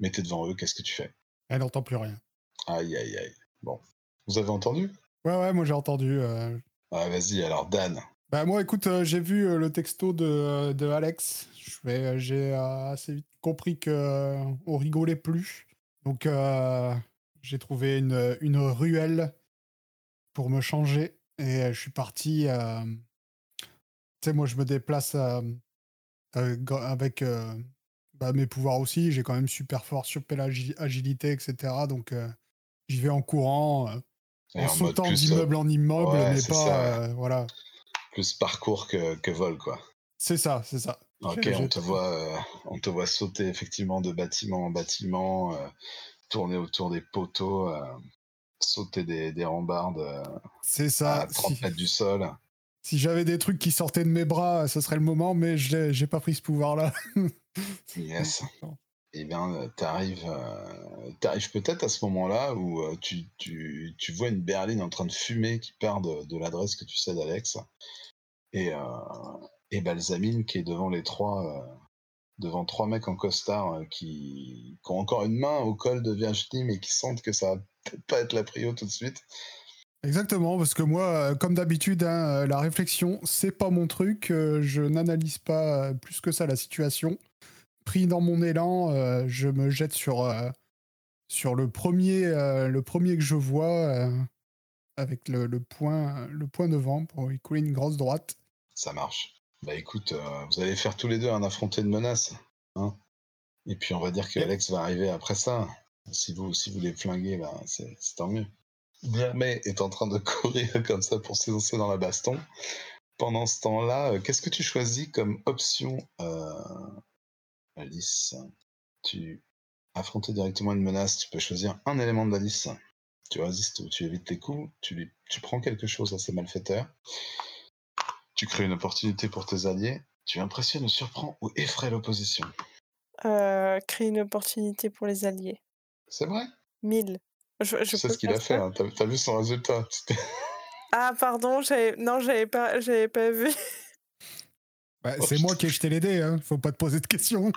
Mais t'es devant eux, qu'est-ce que tu fais? Elle n'entend plus rien. Aïe, aïe, aïe. Bon. Vous avez entendu? Ouais, ouais, moi j'ai entendu. euh. Vas-y, alors Dan. Bah, moi, écoute, euh, j'ai vu euh, le texto de, euh, Alex. J'ai assez vite compris que on rigolait plus. Donc, j'ai trouvé une, ruelle pour me changer. Et je suis parti. Tu sais, moi, je me déplace avec bah, mes pouvoirs aussi. J'ai quand même super fort, super agi- agilité, etc. Donc, j'y vais en courant, en sautant d'immeuble en immeuble, ouais, mais pas. euh, voilà. plus parcours que, que vol, quoi. C'est ça, c'est ça. Ok, on te voit, euh, on te voit sauter effectivement de bâtiment en bâtiment, euh, tourner autour des poteaux, sauter des, des rambardes C'est ça. à 30 Si, mètres du sol. si j'avais des trucs qui sortaient de mes bras, ce serait le moment, mais j'ai pas pris ce pouvoir-là. Yes. Eh bien, euh, t'arrives, euh, t'arrives peut-être à ce moment-là où euh, tu, tu, tu vois une berline en train de fumer qui part de, l'adresse que tu sais d'Alex et, et Balsamine qui est devant les trois, devant trois mecs en costard qui, qui ont encore une main au col de Virginie mais qui sentent que ça va peut-être pas être la prio tout de suite. Exactement, parce que moi, comme d'habitude, hein, la réflexion, c'est pas mon truc. je n'analyse pas plus que ça la situation. Pris dans mon élan, euh, je me jette sur, euh, sur le, premier, euh, le premier que je vois, euh, avec le, le point, le point devant pour y couler une grosse droite. Ça marche. Bah écoute, euh, vous allez faire tous les deux un affronté de menaces. Hein et puis on va dire que. Alex va arriver après ça. Si vous, si vous les flinguez, bah, c'est tant mieux. Vermet est en train de courir comme ça pour s'élancer dans la baston. Pendant ce temps-là, qu'est-ce que tu choisis comme option, Alice Tu affronter directement une menace, tu peux choisir un élément d'Alice. Tu résistes ou tu évites les coups, tu, lui- tu prends quelque chose à ces malfaiteurs. Tu crées une opportunité pour tes alliés. Tu impressionnes, surprends ou effraies l'opposition. Euh, créer une opportunité pour les alliés. C'est vrai? 1000. Je, je sais ce qu'il a fait, hein, t'as vu son résultat. Ah, pardon, non, j'avais pas, j'avais pas vu. Bah, c'est moi qui ai jeté les dés, hein. faut pas te poser de questions.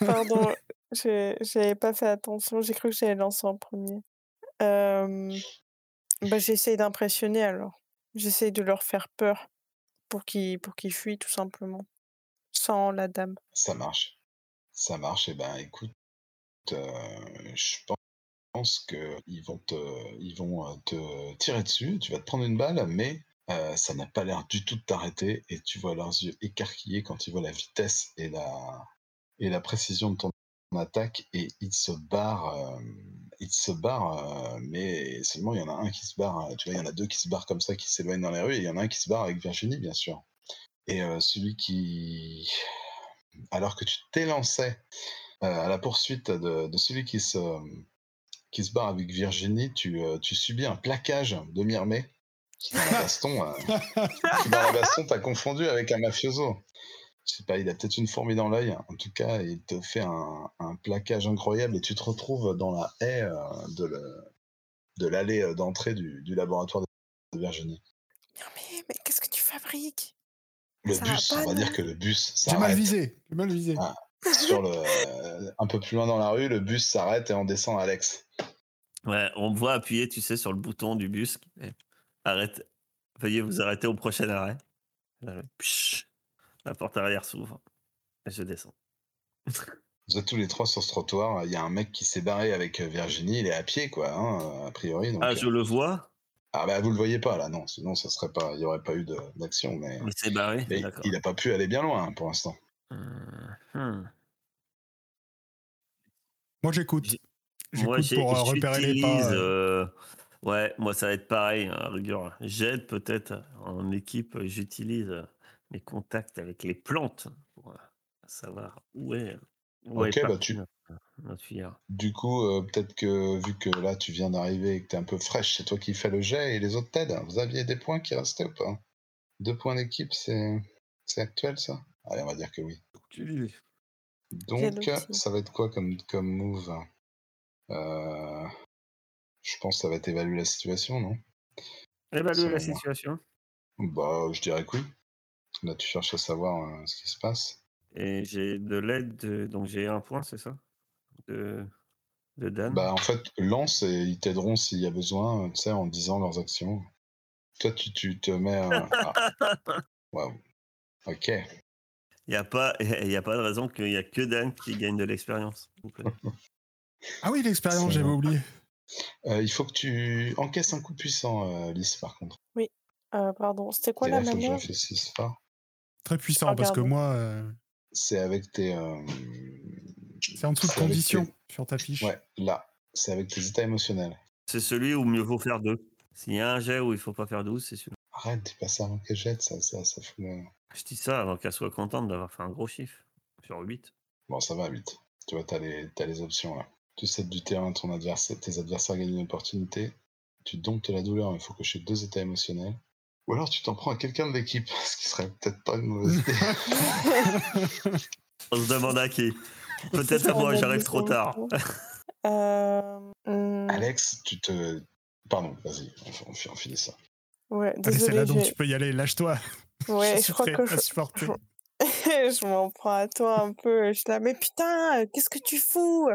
Pardon, j'ai- j'avais pas fait attention. J'ai cru que j'allais lancer en premier. Euh, Bah, j'essaye d'impressionner alors. J'essaye de leur faire peur pour qu'ils pour qu'ils fuient tout simplement. Sans la dame. Ça marche. Ça marche. Et ben, écoute, euh, je pense que ils vont te, ils vont euh, te tirer dessus. Tu vas te prendre une balle, mais euh, ça n'a pas l'air du tout de t'arrêter. Et tu vois leurs yeux écarquillés quand ils voient la vitesse et la et la précision de ton attaque. Et ils se barrent. euh, ils se barrent, euh, mais seulement il y en a un qui se barre. Tu vois, il y en a deux qui se barrent comme ça, qui s'éloignent dans les rues, et il y en a un qui se barre avec Virginie, bien sûr. Et celui qui, alors que tu t'élançais à la poursuite de, celui qui se, qui se barre avec Virginie, tu, tu subis un plaquage de Mirmé qui dans la baston, euh, dans la baston t'a confondu avec un mafioso. Je sais pas, il a peut-être une fourmi dans l'œil. En tout cas, il te fait un, un plaquage incroyable et tu te retrouves dans la haie euh, de le- de l'allée euh, d'entrée du, du laboratoire de Virginie. Mais, mais qu'est-ce que tu fabriques? Le Ça bus, on va dire non? que le bus J'ai mal s'arrête. visé, j'ai mal visé. Ah. sur le, euh, un peu plus loin dans la rue, le bus s'arrête et on descend Alex. Ouais, on me voit appuyer, tu sais, sur le bouton du bus. Arrête. Veuillez vous arrêter au prochain arrêt. La porte arrière s'ouvre. Et je descends. Vous êtes tous les trois sur ce trottoir. Il y a un mec qui s'est barré avec euh, Virginie. Il est à pied, quoi, hein, a priori. Donc, Ah, euh, je le vois ah, bah vous le voyez pas là, non. Sinon, ça serait pas, il y aurait pas eu de- d'action. Mais, Il s'est barré mais il a pas pu aller bien loin hein, pour l'instant. Hum. Moi j'écoute. J'écoute pour euh, repérer les pas. euh. Euh, Ouais, moi ça va être pareil, à rigueur. J'aide peut-être en équipe, j'utilise mes contacts avec les plantes pour euh, savoir où est, où est Ok, bah tu. notre, notre filière. Du coup, euh, peut-être que vu que là tu viens d'arriver et que t'es un peu fraîche, c'est toi qui fais le jet et les autres t'aident. Vous aviez des points qui restaient ou pas? Deux points d'équipe, c'est c'est actuel ça? Allez, on va dire que oui. Tu. Donc, ça va être quoi comme, comme move Euh, Je pense que ça va être évaluer la situation, non? Évaluer la situation. Bah, je dirais que oui. Là, tu cherches à savoir euh, ce qui se passe. Et j'ai de l'aide, de- donc j'ai un point, c'est ça? De, de Dan? Bah, en fait, lance et ils t'aideront s'il y a besoin, tu sais, en disant leurs actions. Toi, tu, tu te mets. un- waouh. Ok. Il n'y a, pas- y a pas de raison qu'il n'y a que Dan qui gagne de l'expérience. plaît. Ah oui, l'expérience, j'avais oublié. Euh, il faut que tu encaisses un coup puissant, euh, Lys, par contre. Euh, pardon, c'était quoi la fort. Très puissant, parce que moi, euh, C'est avec tes. euh, c'est en dessous de condition tes- sur ta fiche. Ouais, là. C'est avec tes états émotionnels. C'est celui où mieux vaut faire deux. S'il y a un jet où il faut pas faire 12, c'est celui Arrête, dis pas ça avant qu'elle jette, ça, ça, ça fout le... Je dis ça avant qu'elle soit contente d'avoir fait un gros chiffre. Sur 8. Bon, ça va vite. Tu vois, t'as les, t'as les options là. Tu cèdes du terrain à ton adversaire, tes adversaires gagnent une opportunité. Tu domptes la douleur, il faut cocher deux états émotionnels. Ou alors tu t'en prends à quelqu'un de l'équipe, ce qui serait peut-être pas une mauvaise idée. On se demande à qui. Peut-être à moi, j'arrive trop tard. Euh, hum, Alex, tu te. Pardon, vas-y, on, finit ça. ouais, Allez, c'est là donc tu peux y aller, lâche-toi. ouais, je crois que je, je m'en prends à toi un peu. Je suis là, mais putain, euh, qu'est-ce que tu fous?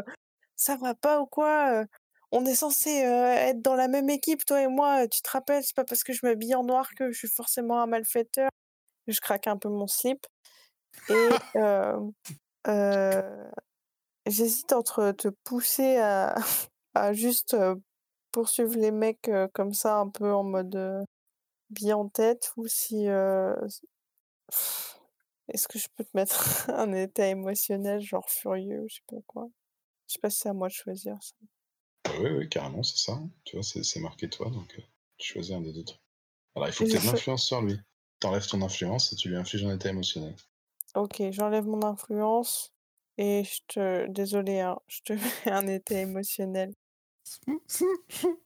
Ça va pas ou quoi On est censé euh, être dans la même équipe, toi et moi. Tu te rappelles, c'est pas parce que je m'habille en noir que je suis forcément un malfaiteur. Je craque un peu mon slip. Et euh, euh, j'hésite entre te pousser à, à juste poursuivre les mecs comme ça, un peu en mode bille en tête, ou si. Est-ce que je peux te mettre un état émotionnel, genre furieux, ou je sais pas quoi? Je sais pas si c'est à moi de choisir ça. Bah oui, oui, carrément, c'est ça. hein. Tu vois, c'est c'est marqué toi, donc euh, tu choisis un des deux trucs. Alors, il faut Et que tu aies de l'influence sur lui. T'enlèves ton influence et tu lui infliges un état émotionnel. Ok, j'enlève mon influence et je te. Désolé, hein, je te mets un état émotionnel.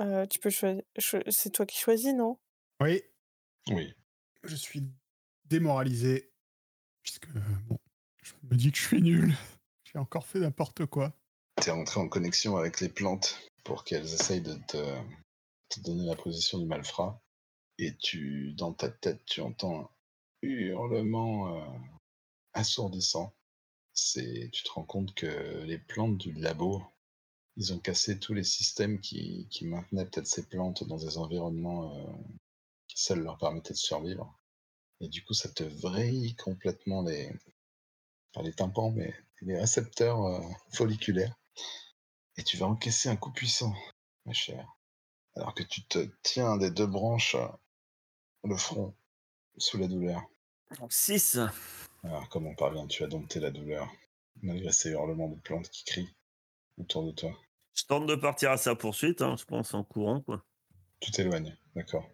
Euh, tu peux choisir. cho- C'est toi qui choisis, non? oui, Oui. je suis démoralisé. Puisque, bon, je me dis que je suis nul. Encore fait n'importe quoi. T'es rentré en connexion avec les plantes pour qu'elles essayent de te, te donner la position du malfrat. Et tu, dans ta tête, tu entends un hurlement euh, assourdissant. C'est, tu te rends compte que les plantes du labo, ils ont cassé tous les systèmes qui, qui maintenaient peut-être ces plantes dans des environnements euh, qui seuls leur permettaient de survivre. Et du coup, ça te vrille complètement les, pas les tympans, mais les récepteurs euh, folliculaires. Et tu vas encaisser un coup puissant, ma chère. Alors que tu te tiens des deux branches euh, le front sous la douleur. Donc 6. Alors comment parviens-tu à dompter la douleur malgré ces hurlements de plantes qui crient autour de toi Je tente de partir à sa poursuite, hein, je pense en courant, quoi. Tu t'éloignes, d'accord.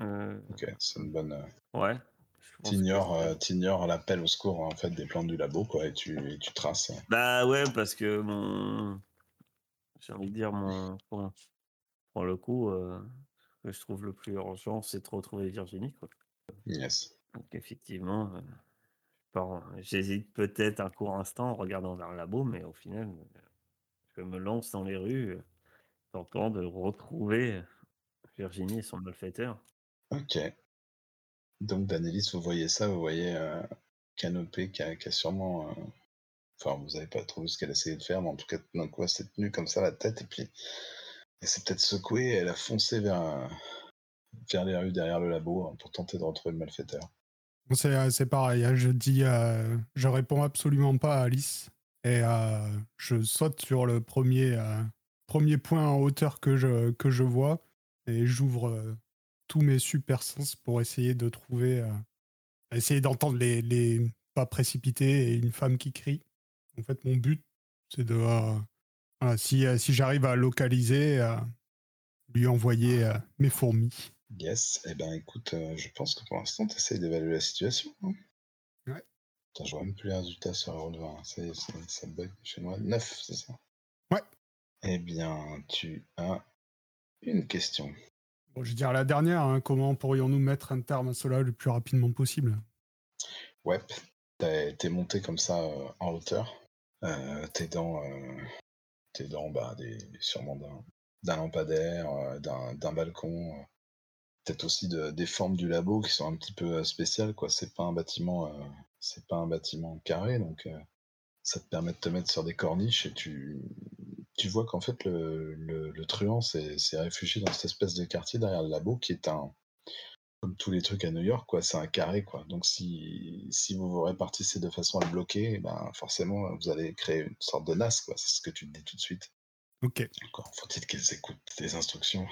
Euh, Ok, c'est une bonne. ouais. T'ignores, euh, l'appel au secours en fait des plantes du labo, quoi, et tu, et tu traces. Bah ouais, parce que mon. J'ai envie de dire mon. Pour, pour le coup, euh, ce que je trouve le plus urgent, c'est de retrouver Virginie, quoi. Yes. Donc effectivement, euh, j'hésite peut-être un court instant en regardant vers le labo, mais au final, euh, je me lance dans les rues, tentant de retrouver Virginie et son malfaiteur. Ok. Donc, Danélis, vous voyez ça, vous voyez euh, Canopée qui a, sûrement. euh, Enfin, vous n'avez pas trop vu ce qu'elle essayait de faire, mais en tout cas, d'un coup, elle s'est tenue comme ça la tête, et puis elle s'est peut-être secouée, et elle a foncé vers, vers les rues derrière le labo hein, pour tenter de retrouver le malfaiteur. Euh, c'est pareil, hein, je dis, euh, je réponds absolument pas à Alice et je saute sur le premier, premier point en hauteur que je, que je vois et j'ouvre tous mes super sens pour essayer de trouver, euh, essayer d'entendre les, les pas précipités et une femme qui crie. En fait, mon but, c'est de, euh, voilà, si, euh, si j'arrive à localiser, euh, lui envoyer euh, mes fourmis. Yes. Eh ben, écoute, je pense que pour l'instant, tu essayes d'évaluer la situation. hein. Ouais. Je vois même plus les résultats sur Roll 20. C'est, c'est- ça bug chez moi. 9, c'est ça? Ouais. Eh bien, tu as une question. Je veux dire la dernière, hein, comment pourrions-nous mettre un terme à cela le plus rapidement possible? Ouais, t'es monté comme ça euh, en hauteur. Euh, t'es dans, euh, dans bah, des, sûrement d'un lampadaire, d'un balcon. Peut-être aussi de- des formes du labo qui sont un petit peu spéciales. quoi. C'est pas un bâtiment, c'est pas un bâtiment carré, donc ça te permet de te mettre sur des corniches et tu, tu vois qu'en fait le, le, le truand s'est réfugié dans cette espèce de quartier derrière le labo qui est un, comme tous les trucs à New York, quoi, c'est un carré, quoi. Donc si, si vous vous répartissez de façon à le bloquer, ben forcément vous allez créer une sorte de NAS, quoi. C'est ce que tu te dis tout de suite. Ok. Encore faut-il qu'ils écoutent tes instructions.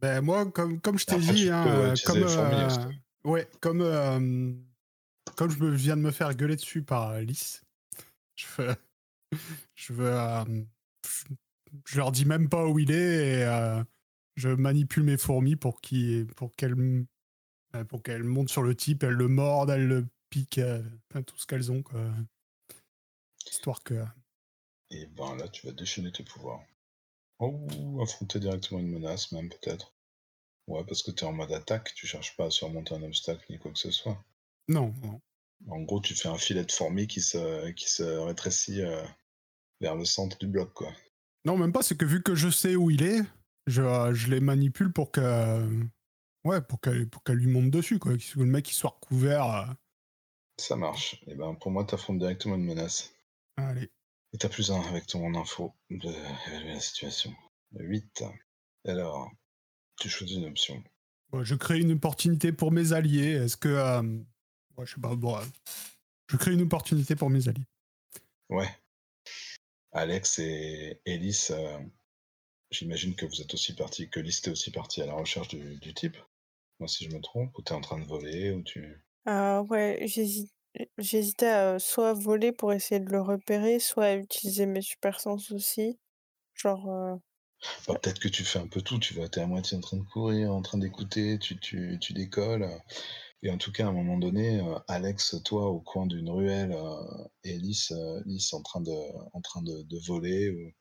Ben, moi, comme, comme je t'ai dit, hein, euh, comme, fourmi euh, ouais, comme, euh, comme je me viens de me faire gueuler dessus par Alice, je veux, je veux, euh, je- leur dis même pas où il est et euh, je manipule mes fourmis pour qu'elles, euh, pour qu'elles montent sur le type, elles le mordent, elles le piquent, euh, tout ce qu'elles ont, quoi. Histoire que, Et ben là, tu vas déchaîner tes pouvoirs. Oh, affronter directement une menace, même peut-être. Ouais, parce que tu es en mode attaque, tu cherches pas à surmonter un obstacle ni quoi que ce soit. non, non. En gros, tu fais un filet de fourmis qui se, qui se rétrécit euh, vers le centre du bloc, quoi. Non, même pas, c'est que vu que je sais où il est, je, euh, je les manipule pour que. Ouais, pour qu'elle pour lui monte dessus, quoi. Que le mec il soit recouvert. euh, Ça marche. Et ben pour moi, t'affrontes directement une menace. Allez. Et t'as plus un avec ton info de évaluer la situation. 8. Alors, tu choisis une option. Je crée une opportunité pour mes alliés. Est-ce que. euh, Ouais, je sais pas, bon. euh, Je crée une opportunité pour mes alliés. Ouais. Alex et Ellis, euh, j'imagine que vous êtes aussi partis, que Lys est aussi parti à la recherche du, du type. Moi, si je me trompe, ou t'es en train de voler, ou tu. Ah ouais, j'hési- j'hésitais à soit voler pour essayer de le repérer, soit à utiliser mes super sens aussi. Genre, euh, Bah, peut-être que tu fais un peu tout, tu vois, t'es à moitié en train de courir, en train d'écouter, tu, tu, tu décolles. Euh, Et en tout cas, à un moment donné, euh, Alex, toi, au coin d'une ruelle, euh, et Lys, euh, Lys en train de, en train de, de voler, ou-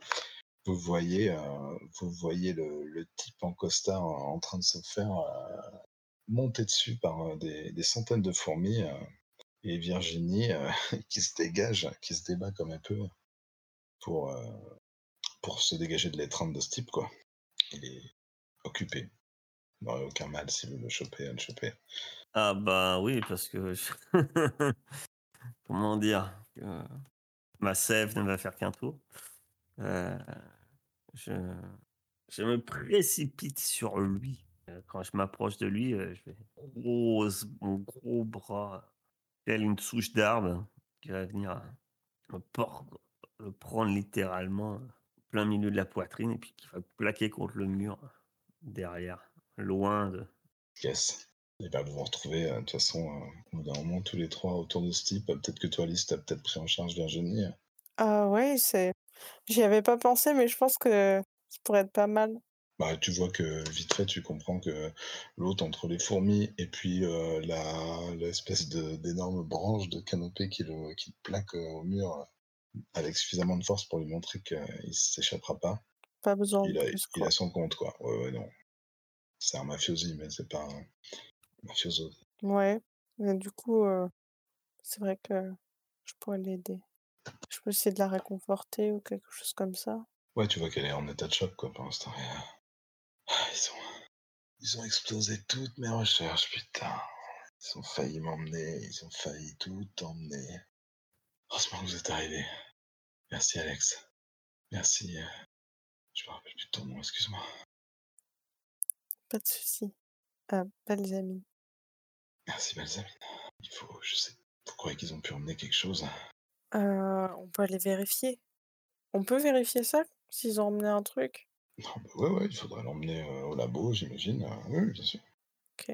vous voyez, euh, vous voyez le, le type en costard en train de se faire euh, monter dessus par euh, des, des centaines de fourmis, euh, et Virginie euh, qui se dégage, qui se débat comme elle peut pour, euh, pour se dégager de l'étreinte de ce type, quoi. Il est occupé. Il n'aurait aucun mal si vous le chopez à le choper. Ah bah oui, parce que je- comment dire ma sève ne va faire qu'un tour. Euh, je, me précipite sur lui. Euh, Quand je m'approche de lui, euh, je vais rose mon gros bras, tel une souche d'arbre qui va venir me le prendre littéralement plein milieu de la poitrine et puis qui va plaquer contre le mur derrière, loin de. Et bah, vous vous retrouvez, euh, de toute façon, euh, au bout d'un moment, tous les trois autour de ce type. Euh, Peut-être que toi, Alice, t'as peut-être pris en charge Virginie. ah ouais, c'est. J'y avais pas pensé, mais je pense que ça pourrait être pas mal. Bah, tu vois que vite fait, tu comprends que l'autre, entre les fourmis et puis euh, la l'espèce d'énorme branche de canopée qui le, qui plaque au mur avec suffisamment de force pour lui montrer qu'il ne s'échappera pas, Pas besoin il de a, plus, il a son compte, quoi. Ouais, ouais, non. C'est un mafiosi, mais c'est pas un mafioso. Ouais. Mais du coup, c'est vrai que je pourrais l'aider. Je peux essayer de la réconforter ou quelque chose comme ça. Ouais, tu vois qu'elle est en état de choc, quoi, pour l'instant. Et, ah, Ils ont, ils ont explosé toutes mes recherches, putain. Ils ont failli m'emmener, ils ont failli tout emmener. Heureusement que vous êtes arrivés. Merci, Alex. Merci. euh, Je me rappelle plus de ton nom, excuse-moi. Pas de souci. Ah, belles amies. Merci, Balsamine. Il faut, je sais, vous croyez qu'ils ont pu emmener quelque chose? Euh, on peut aller vérifier. On peut vérifier ça s'ils ont emmené un truc? Non, bah ouais, ouais, il faudrait l'emmener euh, au labo, j'imagine. Euh, oui, oui, bien sûr. Ok.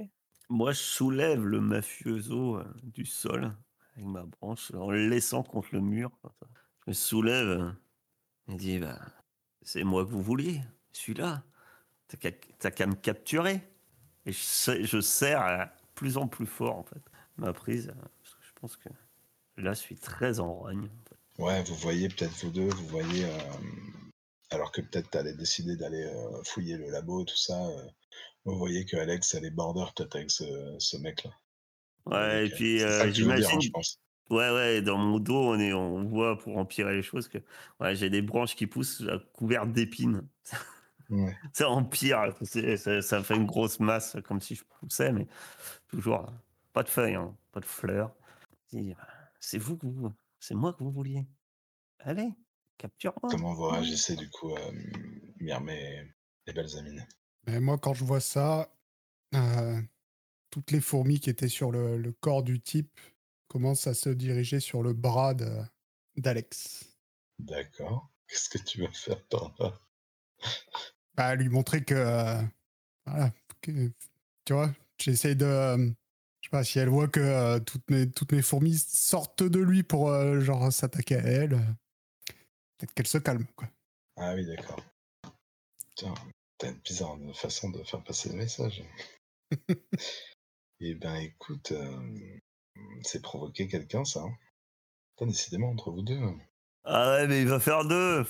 Moi, je soulève le mafioso euh, du sol avec ma branche en le laissant contre le mur. Je me soulève et dis bah, C'est moi que vous vouliez, celui-là. t'as qu'à t'as qu'à me capturer. Et je, sais- je serre à plus en plus fort, en fait, ma prise. Parce que je pense que là, je suis très en rogne. en fait. Ouais, vous voyez peut-être vous deux, vous voyez, euh, alors que peut-être t'allais décider d'aller euh, fouiller le labo, tout ça, euh, vous voyez que Alex, elle est border peut-être avec ce, ce mec-là. Ouais, et puis tu hein, j'imagine. Ouais, ouais, dans mon dos, on, est, on voit pour empirer les choses que ouais, j'ai des branches qui poussent couvertes d'épines. Ouais. Ça empire, ça fait une grosse masse comme si je poussais, mais toujours euh, pas de feuilles, hein, pas de fleurs. Dis, C'est vous que vous, c'est moi que vous vouliez. Allez, capture-moi. Comment vous réagissez du coup, euh, Myrmé et Balsamine Mais moi, quand je vois ça, euh, toutes les fourmis qui étaient sur le, le corps du type commencent à se diriger sur le bras d'Alex. D'accord. Qu'est-ce que tu vas faire par là? Bah, lui montrer que. euh, voilà. que- tu vois, j'essaye de. euh, je sais pas, si elle voit que euh, toutes, mes, toutes mes fourmis sortent de lui pour euh, genre s'attaquer à elle, peut-être qu'elle se calme, quoi. Ah oui, d'accord. Tiens, t'as une bizarre façon de faire passer le message. Eh ben, écoute, euh, c'est provoquer quelqu'un, ça. hein. Putain, décidément, entre vous deux. Ah ouais, mais il va faire deux.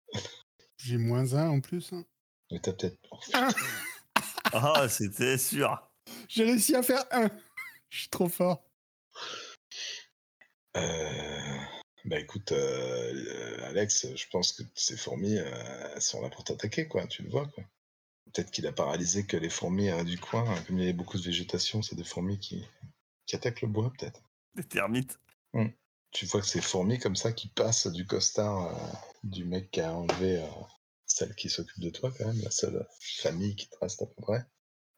J'ai moins un en plus. hein. Mais t'as peut-être. oh, Ah, c'était sûr. J'ai réussi à faire un. Je suis trop fort. Euh, Bah écoute, euh, Alex, je pense que ces fourmis, euh, elles sont là pour t'attaquer, quoi. Tu le vois, quoi. Peut-être qu'il a paralysé que les fourmis euh, du coin, comme il y avait beaucoup de végétation, c'est des fourmis qui, qui attaquent le bois, peut-être. Des termites. Tu vois que ces fourmis comme ça qui passent du costard euh, du mec qui a enlevé euh, celle qui s'occupe de toi, quand même, la seule famille qui te reste à peu près,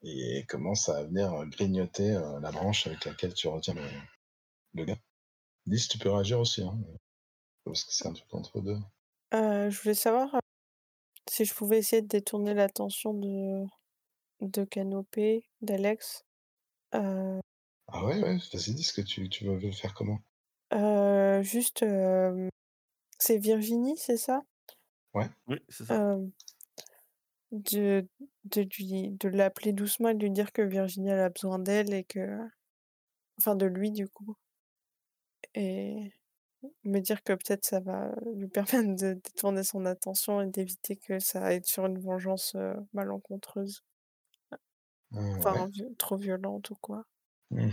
et commencent à venir euh, grignoter euh, la branche avec laquelle tu retiens le, le gars. Lys, tu peux réagir aussi, hein, parce que c'est un truc entre deux. Euh, je voulais savoir euh, si je pouvais essayer de détourner l'attention de, de Canopée, d'Alex. Euh, Ah ouais, ouais, vas-y, dis ce que tu, tu veux faire comment? Euh, juste, euh, c'est Virginie, c'est ça? Oui, c'est ça. Euh, de, de lui, de l'appeler doucement et de lui dire que Virginie elle a besoin d'elle et que, enfin de lui du coup, et me dire que peut-être ça va lui permettre de détourner son attention et d'éviter que ça aille sur une vengeance euh, malencontreuse, ouais. enfin trop violente ou quoi. Hmm.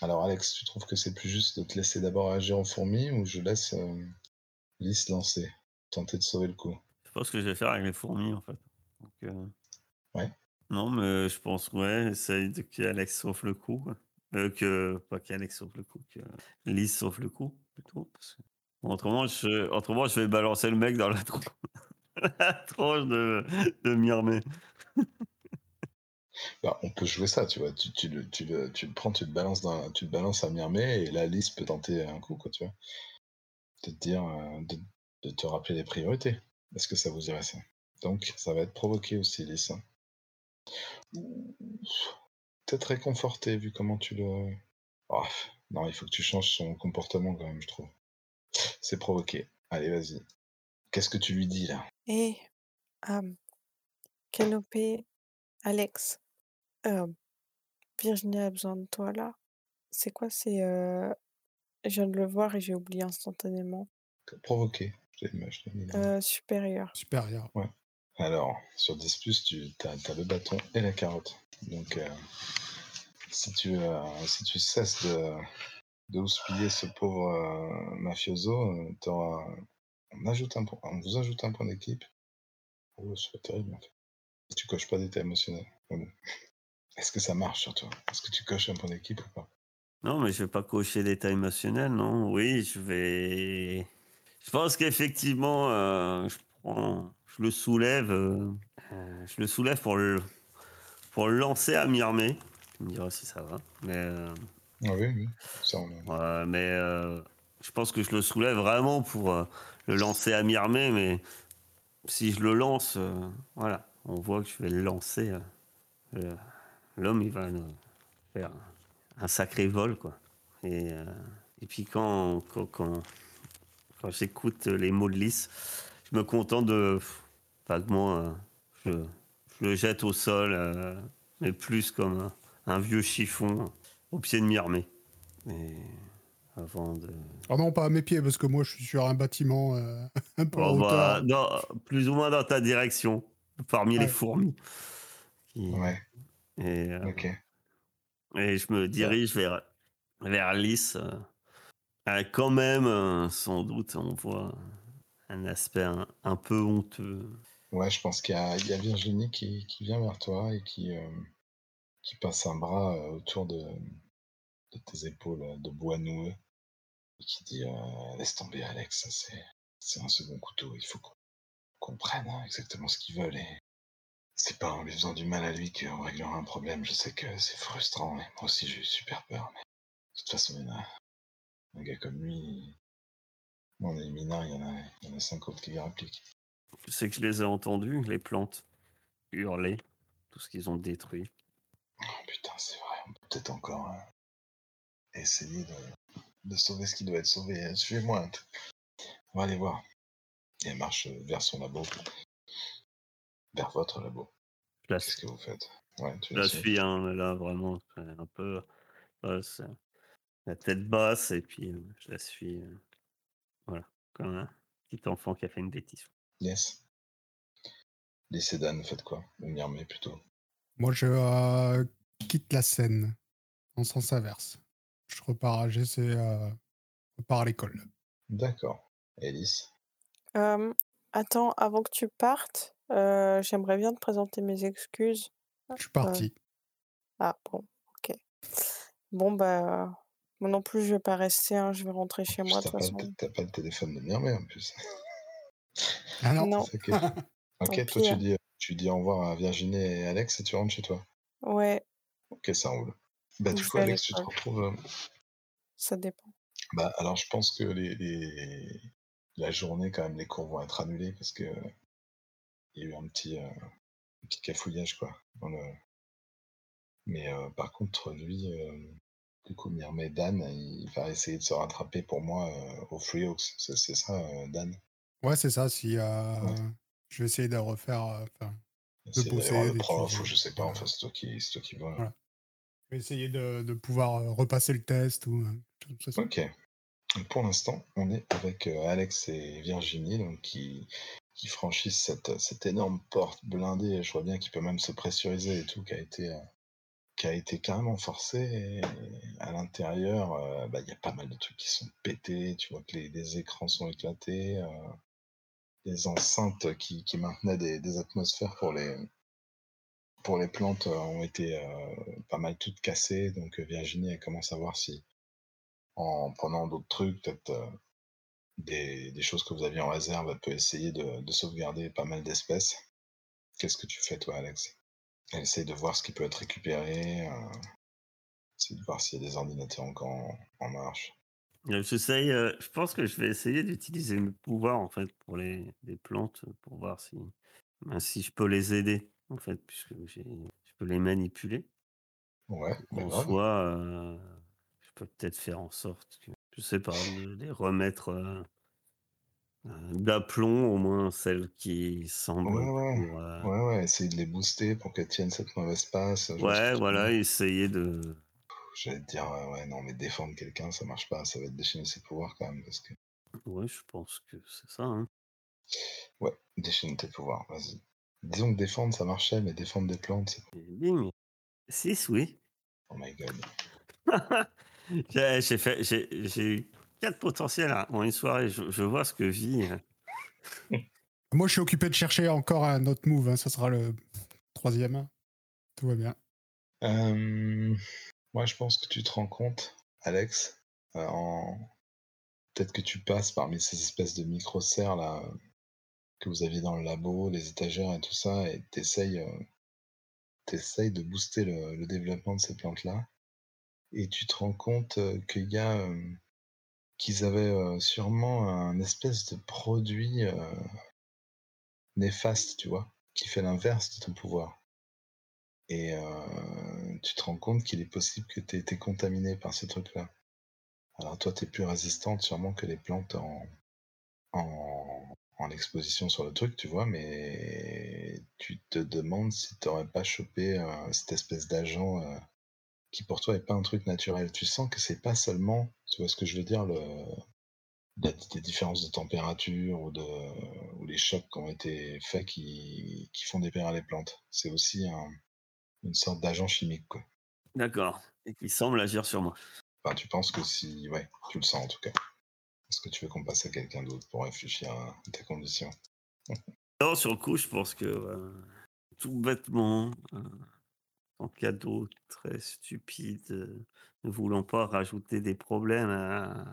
Alors Alex, tu trouves que c'est plus juste de te laisser d'abord agir en fourmi ou je laisse euh, Lys lancer, tenter de sauver le coup Je pense que je vais faire avec les fourmis, en fait. Donc, euh, Ouais. Non, mais je pense, ouais, essaye de qu'Alex sauve le coup. Euh, que, pas qu'Alex sauve le coup, que Lise sauve le coup, plutôt. Parce que... autrement, je, autrement, je vais balancer le mec dans la, tron- la tronche de, de Myrmé. Bah, on peut jouer ça, tu vois. Tu, tu le, tu, le, tu le prends, tu le balances, dans, tu le balances à Myrmé et là, Lys peut tenter un coup, quoi, tu vois. De te dire, euh, de, de te rappeler les priorités. Est-ce que ça vous irait ça Donc, ça va être provoqué aussi, Lys. hein. Peut-être réconforté vu comment tu le. Ah, non, il faut que tu changes son comportement quand même, je trouve. C'est provoqué. Allez, vas-y. Qu'est-ce que tu lui dis là? Et euh, Canopée, Alex, euh, Virginie a besoin de toi là. C'est quoi? C'est euh, je viens de le voir et j'ai oublié instantanément. Provoqué. Je t'ai- je t'ai mis là. Euh, supérieur. Supérieur. Alors, sur 10, tu as, le bâton et la carotte. Donc, euh, si, tu, euh, si tu cesses de, de houspiller ce pauvre euh, mafioso, t'auras- on, ajoute un, point- on vous ajoute un point d'équipe. Oh, c'est pas terrible en fait. Tu coches pas d'état émotionnel. Mais bon. Est-ce que ça marche sur toi? Est-ce que tu coches un point d'équipe ou pas? Non, mais je vais pas cocher l'état émotionnel, non. Oui, je vais. Je pense qu'effectivement, euh, je prends, je le soulève, euh, euh, je le soulève pour le, pour le lancer à Myrmé. Tu me diras si ça va. Mais, euh, Ah oui, oui. Ça, on mais je pense que je le soulève vraiment pour le lancer à Myrmé, mais si je le lance, voilà, on voit que je vais le lancer. L'homme, il va faire un sacré vol, quoi. Et, et puis quand, quand, quand, quand j'écoute les mots de Lys, je me contente de vaguement, euh, je, je le jette au sol, euh, mais plus comme un, un vieux chiffon au pied de Myrmé. Et avant de. Ah non, pas à mes pieds, parce que moi, je suis sur un bâtiment euh, un peu en Oh, bah, hauteur. non, plus ou moins dans ta direction, parmi les fourmis. Qui- Ouais, Et, euh, ok. et je me dirige vers, vers Lys. Euh, quand même, euh, sans doute, on voit un aspect un, peu honteux. Ouais, je pense qu'il y a, Virginie qui, vient vers toi et qui, euh, passe un bras autour de, tes épaules de bois noueux et qui dit Laisse tomber, Alex, c'est, un second couteau. Il faut qu'on, qu'on prenne hein, exactement ce qu'ils veulent. Et c'est pas en lui faisant du mal à lui qu'on réglera un problème. Je sais que c'est frustrant et moi aussi j'ai eu super peur. Mais de toute façon, il y en a un gars comme lui. On est mineurs, il y en a, il y en a cinq autres qui les répliquent. Sais que je les ai entendus, les plantes, hurler, tout ce qu'ils ont détruit. Oh, putain, c'est vrai, on peut peut-être encore euh, essayer de, de sauver ce qui doit être sauvé. Suivez-moi. On va aller voir. Et elle marche euh, vers son labo. Vers votre labo. Qu'est-ce que vous faites? Ouais, tu la suis. hein, là, vraiment, c'est un peu. ouais, c'est la tête basse, et puis euh, je la suis. euh, voilà, comme un petit enfant qui a fait une bêtise. Yes. Lycée Dan, faites quoi? Ou Myrmé plutôt? Moi, je euh, quitte la scène en sens inverse. Je repars, j'essaie, euh, repars à l'école. D'accord. Alice? Euh, attends, avant que tu partes, euh, j'aimerais bien te présenter mes excuses. Je suis parti. Ah bon, ok. Bon, bah, moi non plus, je vais pas rester, hein, je vais rentrer chez moi de T'as toute pas, façon. le- t'as pas le téléphone de Myrmé en plus. Ah non, Non, Ok, toi tu hein. dis, tu dis au revoir à Virginie et Alex et tu rentres chez toi? ouais, Ok, ça roule. Bah du coup Alex, tu te retrouves... euh, ça dépend. Bah, alors, je pense que les, les- la journée, quand même, les cours vont être annulés parce que il y a eu un petit, euh, un petit cafouillage, quoi. dans le- Mais euh, par contre, lui, euh, du coup, Myrmé Dan, il va essayer de se rattraper pour moi euh, au Free Oaks. C'est c'est ça, euh, Dan? Ouais, c'est ça. Si euh, Ouais. je vais essayer de refaire, bosser, voir le prof ou je sais pas, enfin, c'est toi qui, c'est toi qui vois. Voilà. je vais essayer de, de pouvoir repasser le test ou. Ok. Pour l'instant, on est avec Alex et Virginie donc, qui, qui franchissent cette, cette énorme porte blindée. Je vois bien qu'il peut même se pressuriser et tout, qui a été, qui a été carrément forcé. À l'intérieur, euh, bah, il y a pas mal de trucs qui sont pétés. Tu vois que les, écrans sont éclatés. euh, les enceintes qui, maintenaient des, atmosphères pour les, plantes euh, ont été euh, pas mal toutes cassées. Donc euh, Virginie, elle commence à voir si en prenant d'autres trucs, peut-être euh, des, choses que vous aviez en réserve, elle peut essayer de, de sauvegarder pas mal d'espèces. Qu'est-ce que tu fais toi, Alex? Essaye de voir ce qui peut être récupéré, euh, essaye de voir s'il y a des ordinateurs encore en, en marche. Euh, J'essaye, euh, je pense que je vais essayer d'utiliser mes pouvoirs en fait pour les, les plantes pour voir si, ben, si je peux les aider en fait puisque je peux les manipuler. Ouais, bah En grave. soi, euh, je peux peut-être faire en sorte que, je sais pas, de les remettre d'aplomb, au moins celles qui semblent Ouais, ouais. pour. euh, Ouais, ouais, essayer de les booster pour qu'elles tiennent cette mauvaise passe. ouais, voilà, essayer de. J'allais te dire, ouais, ouais, non, mais défendre quelqu'un, ça marche pas, ça va te déchaîner ses pouvoirs quand même, parce que... Ouais, je pense que c'est ça. hein. Ouais, déchaîne tes pouvoirs, vas-y. Disons que défendre, ça marchait, mais défendre des plantes, c'est... Bing 6, oui. Oh my god. j'ai fait, j'ai j'ai eu 4 potentiels hein, en une soirée. Je, je vois ce que vit. euh, Moi, je suis occupé de chercher encore un autre move. hein, Ça sera le troisième. Tout va bien. Euh, moi, je pense que tu te rends compte, Alex, euh, en... peut-être que tu passes parmi ces espèces de micro-serres là que vous aviez dans le labo, les étagères et tout ça, et t'essayes, euh, t'essayes de booster le, le développement de ces plantes-là, et tu te rends compte euh, qu'il y a, euh, qu'ils avaient sûrement un espèce de produit néfaste, tu vois, qui fait l'inverse de ton pouvoir. Et tu te rends compte qu'il est possible que tu aies été contaminé par ce truc-là. Alors toi, tu es plus résistante sûrement que les plantes en, en, exposition sur le truc, tu vois, mais tu te demandes si tu n'aurais pas chopé cette espèce d'agent qui pour toi est pas un truc naturel. Tu sens que c'est pas seulement, tu vois ce que je veux dire, le, la- des différences de température ou, de, ou les chocs qui ont été faits qui, qui font dépérir les plantes. C'est aussi un- une sorte d'agent chimique. Quoi. D'accord. Et qui semble agir sur moi. Enfin, tu penses que si. Ouais, tu le sens en tout cas. Est-ce que tu veux qu'on passe à quelqu'un d'autre pour réfléchir à tes conditions Non, sur le coup, je pense que euh, tout bêtement, euh, en cadeau très stupide, euh, ne voulant pas rajouter des problèmes à,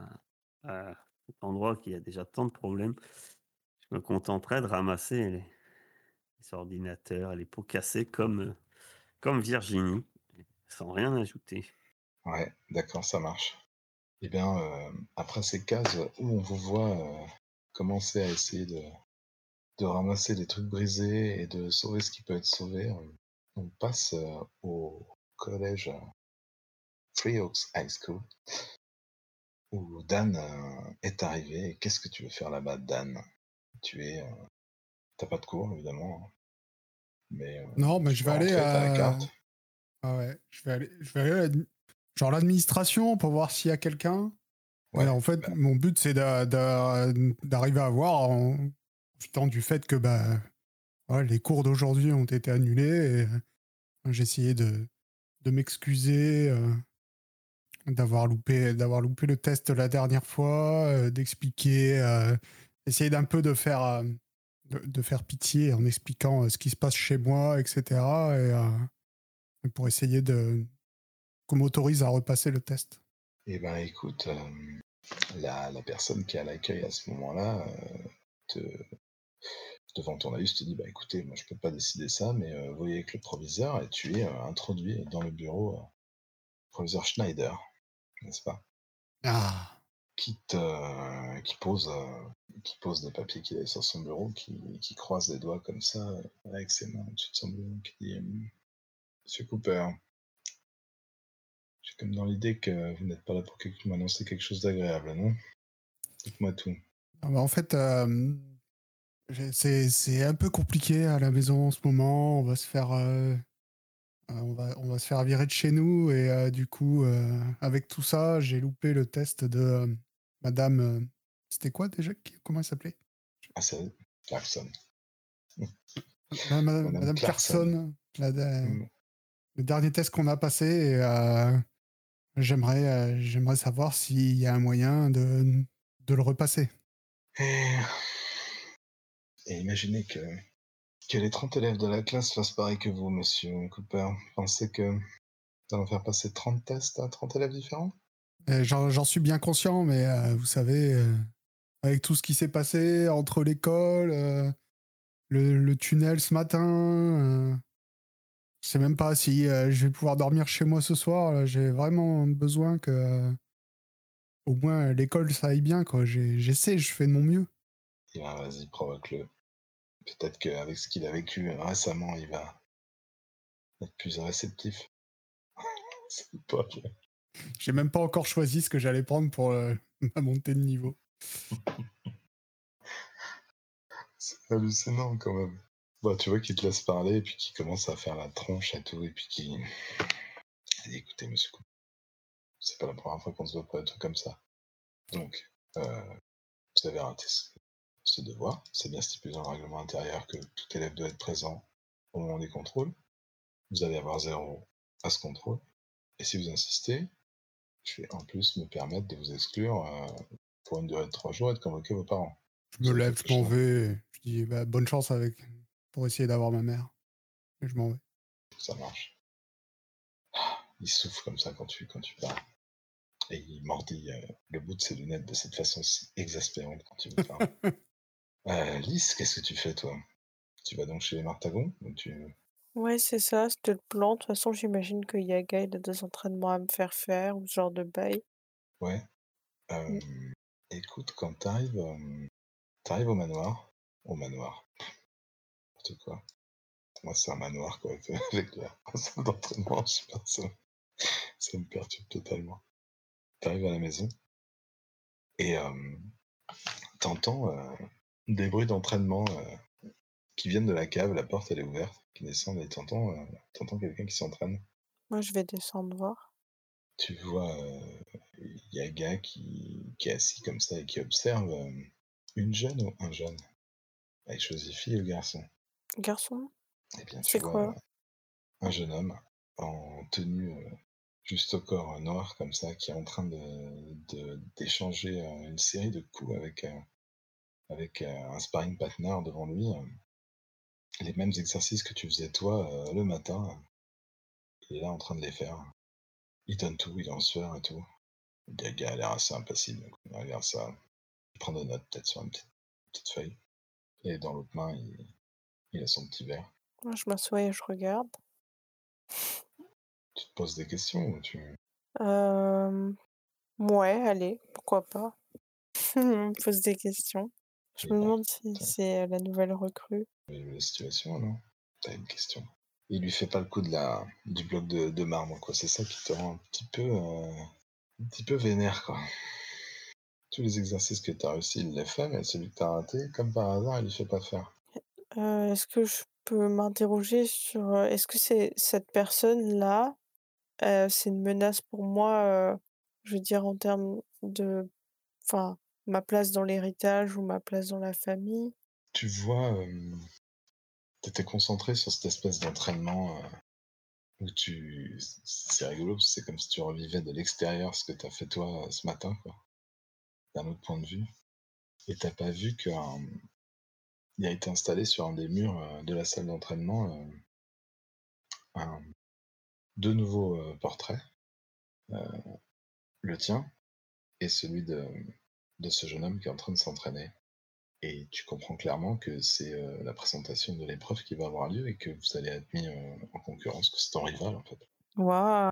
à endroit qui a déjà tant de problèmes, je me contenterais de ramasser les, ordinateurs, les pots cassés comme, euh, comme Virginie, sans rien ajouter. Ouais, d'accord, ça marche. Eh bien, euh, après ces cases où on vous voit commencer à essayer de, de ramasser des trucs brisés et de sauver ce qui peut être sauvé, on, passe euh, au collège euh, Free Oaks High School où Dan euh, est arrivé. Qu'est-ce que tu veux faire là-bas, Dan? Tu es. T'as pas de cours, évidemment. hein. Mais. Non, mais je vais aller à. carte. Ah ouais, je vais aller, je vais aller à genre l'administration pour voir s'il y a quelqu'un. Ouais, en fait, bah. mon but c'est d'a- d'a- d'arriver à voir en profitant du fait que bah ouais, les cours d'aujourd'hui ont été annulés. Et j'ai essayé de, m'excuser euh, d'avoir loupé, loupé le test la dernière fois, euh, d'expliquer, euh, essayer d'un peu de faire, de, faire pitié en expliquant ce qui se passe chez moi, etc. Et, pour essayer de qu'on m'autorise à repasser le test. Eh ben, écoute, la, la personne qui est à l'accueil à ce moment-là, te, devant ton avis, te dit bah écoutez, moi je peux pas décider ça, mais euh, voyez avec le proviseur et tu es euh, introduit dans le bureau euh, proviseur Schneider, n'est-ce pas? Ah, qui te, qui pose, euh, qui pose des papiers qu'il a sur son bureau, qui, qui croise les doigts comme ça euh, avec ses mains au-dessus de son bureau, qui dit Monsieur Cooper, j'ai comme dans l'idée que vous n'êtes pas là pour que- m'annoncer quelque chose d'agréable, non? Dites-moi tout. Ah bah, en fait, euh, c'est c'est un peu compliqué à la maison en ce moment. On va se faire, euh, euh, on va, on va se faire virer de chez nous et euh, du coup, euh, avec tout ça, j'ai loupé le test de Madame. C'était quoi déjà? Comment elle s'appelait? C'est Clarkson. Madame, Madame Madame Clarkson. Clarkson, la- Mm. le dernier test qu'on a passé. Et, j'aimerais, j'aimerais savoir s'il y a un moyen de, de le repasser. Et... imaginez que, que les 30 élèves de la classe fassent pareil que vous, monsieur Cooper. Pensez que nous allons faire passer 30 tests à 30 élèves différents? Euh, J'en suis bien conscient, mais euh, vous savez, euh, avec tout ce qui s'est passé entre l'école, le, le tunnel ce matin, je sais même pas si je vais pouvoir dormir chez moi ce soir. J'ai vraiment besoin que, au moins, l'école ça aille bien. J'essaie, je fais de mon mieux. Eh ben, vas-y, provoque-le. Peut-être qu'avec ce qu'il a vécu euh, récemment, il va être plus réceptif. C'est pas vrai. J'ai même pas encore choisi ce que j'allais prendre pour euh, ma montée de niveau. C'est hallucinant quand même. Bah, tu vois qu'il te laisse parler et puis qu'il commence à faire la tronche et tout, et puis qu'il dit écoutez, monsieur c'est pas la première fois qu'on se voit pour des trucs comme ça. Donc, euh, vous avez raté ce, ce devoir. C'est bien stipulé dans le règlement intérieur que tout élève doit être présent au moment des contrôles. Vous allez avoir zéro à ce contrôle. Et si vous insistez, je vais en plus me permettre de vous exclure euh, pour une durée de trois jours et de convoquer vos parents. Je me lève, je m'en vais. Je dis bah, bonne chance avec pour essayer d'avoir ma mère. Et je m'en vais. Ça marche. Ah, Il souffle comme ça quand tu, quand tu parles. Et il mordit euh, le bout de ses lunettes de cette façon si exaspérante quand tu me parles. Euh, Lys, qu'est-ce que tu fais toi? Tu vas donc chez les Martagons ou tu... Ouais, c'est ça, c'était le plan. De toute façon, j'imagine que Yaga, il a des entraînements à me faire faire ou ce genre de bail. Ouais. Euh, écoute, quand t'arrives, euh, t'arrives au manoir, au manoir, n'importe quoi. Moi, c'est un manoir quoi, avec la salle d'entraînement, je sais pas, ça, ça me perturbe totalement. T'arrives à la maison et euh, t'entends euh, des bruits d'entraînement euh, qui viennent de la cave, la porte elle est ouverte, qui descendent et t'entends euh, t'entends quelqu'un qui s'entraîne. Moi, je vais descendre voir. Tu vois euh, Yaga qui, qui est assis comme ça et qui observe euh, une jeune ou un jeune? Elle choisit fille ou garçon? Garçon? Eh bien, C'est quoi? euh, un jeune homme en tenue juste au corps noir comme ça, qui est en train de de- d'échanger une série de coups avec, avec euh, un sparring partner devant lui. euh, les mêmes exercices que tu faisais toi euh, le matin. il est là en train de les faire. Il donne tout, il est en sueur et tout. Gars a l'air assez impassible. Il regarde ça. Il prend des notes peut-être sur une petite, petite feuille. Et dans l'autre main, il, il a son petit verre. Moi, je m'assois et je regarde. Tu te poses des questions ou tu... Euh... Ouais, allez, pourquoi pas. Je me pose des questions. Je me demande si tiens, c'est la nouvelle recrue. la situation, non? T'as une question. Il lui fait pas le coup de la, du bloc de, de marbre, quoi. C'est ça qui te rend un petit peu, euh, un petit peu vénère, quoi. Tous les exercices que t'as réussi, il les fait, mais celui que t'as raté, comme par hasard, il lui fait pas faire. Euh, est-ce que je peux m'interroger sur... euh, Est-ce que c'est cette personne-là, euh, c'est une menace pour moi, euh, je veux dire, en termes de... Enfin, ma place dans l'héritage ou ma place dans la famille? Tu vois, euh, t'étais concentré sur cette espèce d'entraînement où tu... C'est rigolo, c'est comme si tu revivais de l'extérieur ce que t'as fait toi ce matin, quoi. D'un autre point de vue. Et t'as pas vu que... euh, il a été installé sur un des murs de la salle d'entraînement deux nouveaux portraits, le tien et celui de, de ce jeune homme qui est en train de s'entraîner. Et tu comprends clairement que c'est euh, la présentation de l'épreuve qui va avoir lieu et que vous allez être mis euh, en concurrence, que c'est ton rival en fait. Waouh!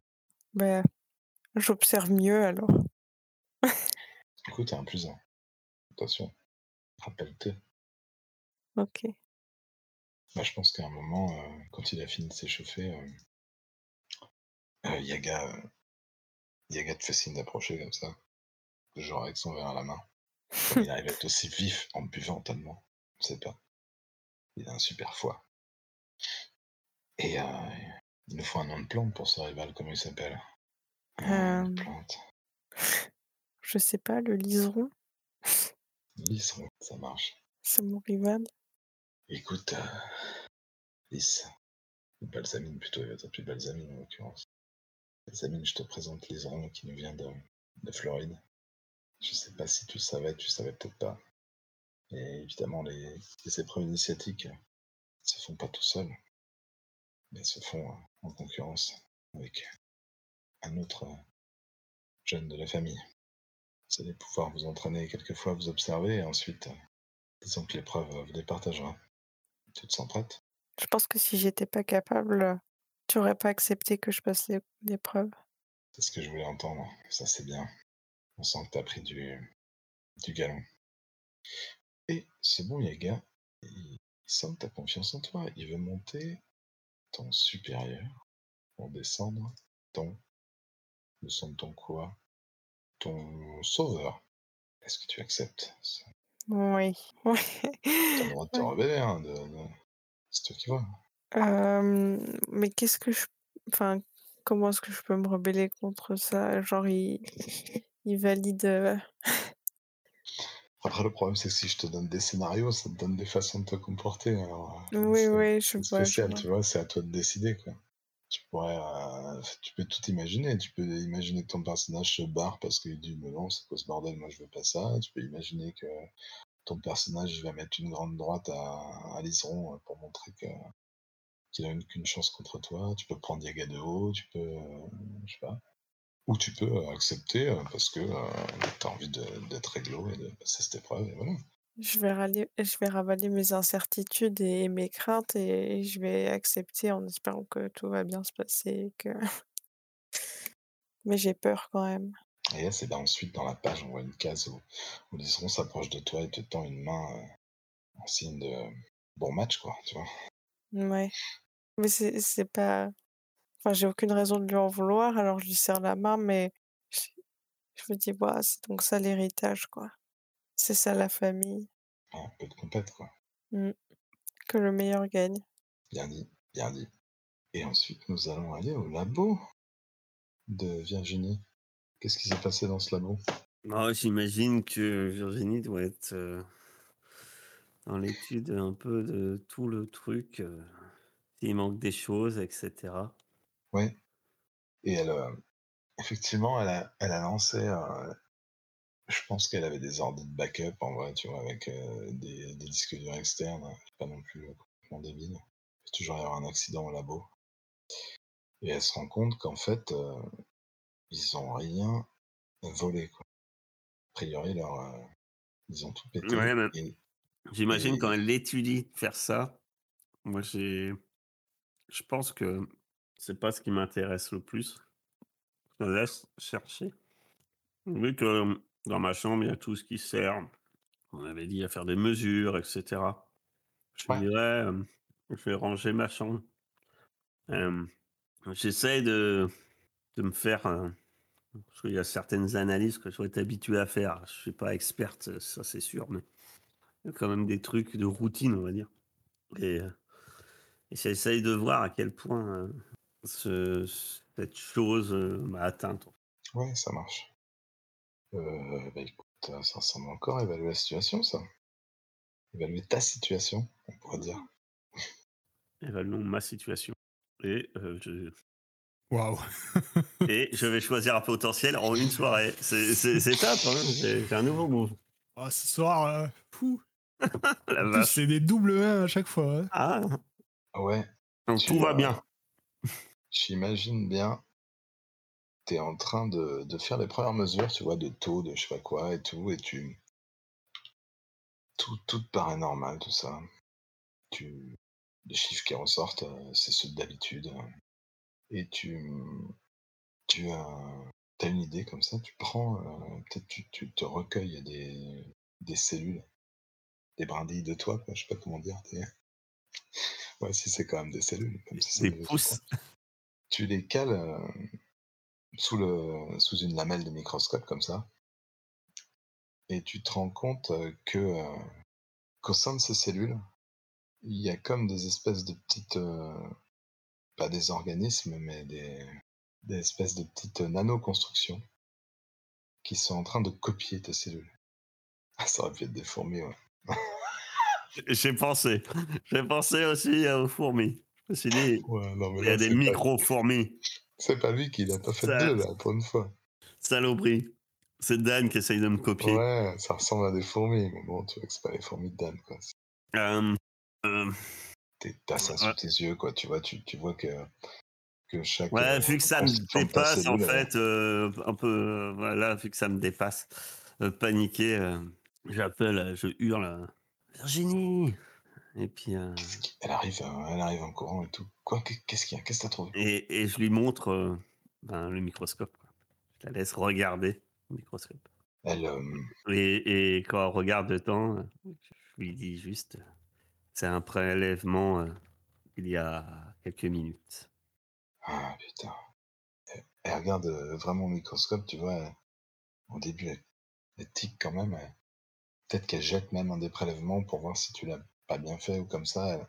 Ben, j'observe mieux alors. Coup, t'as un plus un. Attention, rappelle-te. Ok. Bah, je pense qu'à un moment, euh, quand il a fini de s'échauffer, Yaga, Yaga te fait signe d'approcher comme ça, genre avec son verre à la main. Comme il arrive à être aussi vif en buvant tellement, je sais pas. Il a un super foie. Et euh, il nous faut un nom de plante pour ce rival, comment il s'appelle? Euh, plante. je sais pas, le liseron, ouais, ça marche. c'est mon rival. Écoute, euh, Lys, Balsamine plutôt, il va t'appeler Balsamine en l'occurrence. Balsamine, je te présente Liseron qui nous vient de, de Floride. Je sais pas si tu le savais, tu savais peut-être pas. Et évidemment, les, les épreuves initiatiques euh, se font pas tout seuls, mais se font euh, en concurrence avec un autre euh, jeune de la famille. Vous allez pouvoir vous entraîner quelquefois, vous observer, et ensuite, euh, disons que l'épreuve vous départagera. Tu te sens prête? Je pense que si j'étais pas capable, tu aurais pas accepté que je passe l'é- l'épreuve. C'est ce que je voulais entendre, ça c'est bien. On sent que t'as pris du, du galon. Et ce bon Yaga, il, sent que t'as confiance en toi. Il veut monter ton supérieur pour descendre ton. Descendre ton quoi? Ton sauveur. Est-ce que tu acceptes ça? Oui. Oui. T'as le droit de te rebeller, hein, de, de- c'est toi qui vois. Euh, mais qu'est-ce que je... Enfin, comment est-ce que je peux me rebeller contre ça? Genre, il, il valide... Après, le problème, c'est que si je te donne des scénarios, ça te donne des façons de te comporter. Alors, Oui, oui, je vois, spécial, tu vois, c'est à toi de décider, quoi. Tu pourrais, euh, tu peux tout imaginer. Tu peux imaginer que ton personnage se barre parce qu'il dit mais non, c'est quoi ce bordel, moi je veux pas ça. Tu peux imaginer que ton personnage va mettre une grande droite à, à Liseron pour montrer que qu'il a une- qu'une chance contre toi. Tu peux prendre Yaga de haut, tu peux, euh, je sais pas. Ou tu peux euh, accepter euh, parce que tu as envie d'être réglo et de passer cette épreuve. Et voilà. Je vais je vais ravaler mes incertitudes et mes craintes et je vais accepter en espérant que tout va bien se passer. Que... Mais j'ai peur quand même. Et là, c'est ensuite dans la page, on voit une case où, où Liseron s'approche de toi et te tend une main euh, en signe de bon match, quoi, tu vois. Ouais. Mais c'est pas. Enfin, j'ai aucune raison de lui en vouloir, alors je lui serre la main, mais je, je me dis, bah, c'est donc ça l'héritage, quoi. C'est ça la famille. Un peu de compète, quoi. Mm. Que le meilleur gagne. Bien dit, bien dit. Et ensuite, nous allons aller au labo de Virginie. Qu'est-ce qui s'est passé dans ce labo? Oh, J'imagine que Virginie doit être euh, dans l'étude un peu de tout le truc, euh, s'il manque des choses, etc. Ouais. Et elle, euh, effectivement, elle a, elle a lancé. euh, je pense qu'elle avait des ordi de backup en vrai, tu vois, avec euh, des, des disques durs externes. Pas non plus euh, complètement débile. Il peut toujours y avoir un accident au labo. Et elle se rend compte qu'en fait, euh, ils ont rien volé. Quoi. A priori, leur, euh, ils ont tout pété. Ouais, mais- et- J'imagine Et- quand elle étudie faire ça, moi j'ai. Je pense que c'est pas ce qui m'intéresse le plus. Je laisse chercher. Vu que dans ma chambre, il y a tout ce qui sert. On avait dit à faire des mesures, etc. Je Ouais. dirais, euh, je vais ranger ma chambre. Euh, J'essaye de, de me faire. euh, parce qu'il y a certaines analyses que je dois être habitué à faire. Je suis pas experte, ça c'est sûr, mais il y a quand même des trucs de routine, on va dire. Et, euh, et j'essaye de voir à quel point euh, ce- cette chose euh, m'a atteinte. Ouais, ça marche. Euh, bah écoute, euh, ça ressemble encore à évaluer la situation, ça. Évaluer ta situation, on pourrait dire. Évaluons ma situation. Et, euh, je, Waouh. et je vais choisir un potentiel en une soirée. C'est c'est- c'est top, hein j'ai un nouveau move. Ah, ce soir, euh, fou. C'est des doubles 1 à chaque fois. hein. Ah, Ouais, donc Tu tout va bien. J'imagine bien. T'es en train de, de faire les premières mesures, tu vois, de taux, de je sais pas quoi et tout, et tu. Tout, tout te paraît normal, tout ça. Tu... Les chiffres qui ressortent, euh, c'est ceux d'habitude. Et tu. Tu as. T'as une idée comme ça, tu prends. euh, Peut-être tu, tu te recueilles des, des cellules, des brindilles de toi, quoi, je sais pas comment dire. des- Ouais, si c'est quand même des cellules. Comme si Des pouces. Tu les cales euh, sous, une lamelle de microscope comme ça, et tu te rends compte euh, que euh, qu'au sein de ces cellules, il y a comme des espèces de petites, pas des organismes, mais des, espèces de petites nanoconstructions qui sont en train de copier tes cellules. Ah, ça aurait pu être des fourmis, ouais. J'ai pensé. J'ai pensé aussi aux fourmis. Ouais, non, mais il y a là, des micro-fourmis. C'est pas lui qui l'a pas fait Ça- deux, là, pour une fois. Saloperie. C'est Dan qui essaye de me copier. Ouais, ça ressemble à des fourmis, mais bon, tu vois que c'est pas les fourmis de Dan, quoi. Euh, euh, T'es- T'as ça sous Ouais. tes yeux, quoi. Tu vois, tu, tu vois que, que chaque. ouais, euh, vu que ça me dépasse, en fait, euh, un peu, voilà, vu que ça me dépasse, paniqué, j'appelle, je hurle, Virginie Et puis, euh, Elle arrive, euh, elle arrive en courant et tout. Quoi qu'est- Qu'est-ce qu'il y a Qu'est-ce que t'as trouvé? Et, et je lui montre euh, ben, le microscope. Je la laisse regarder le microscope. Elle. euh, Et, et quand elle regarde dedans, euh, je lui dis juste, c'est un prélèvement il y a quelques minutes. Ah putain. Elle, regarde vraiment au microscope, tu vois. au début, elle, elle tique quand même. Peut-être qu'elle jette même un des prélèvements pour voir si tu l'as pas bien fait ou comme ça. Elle,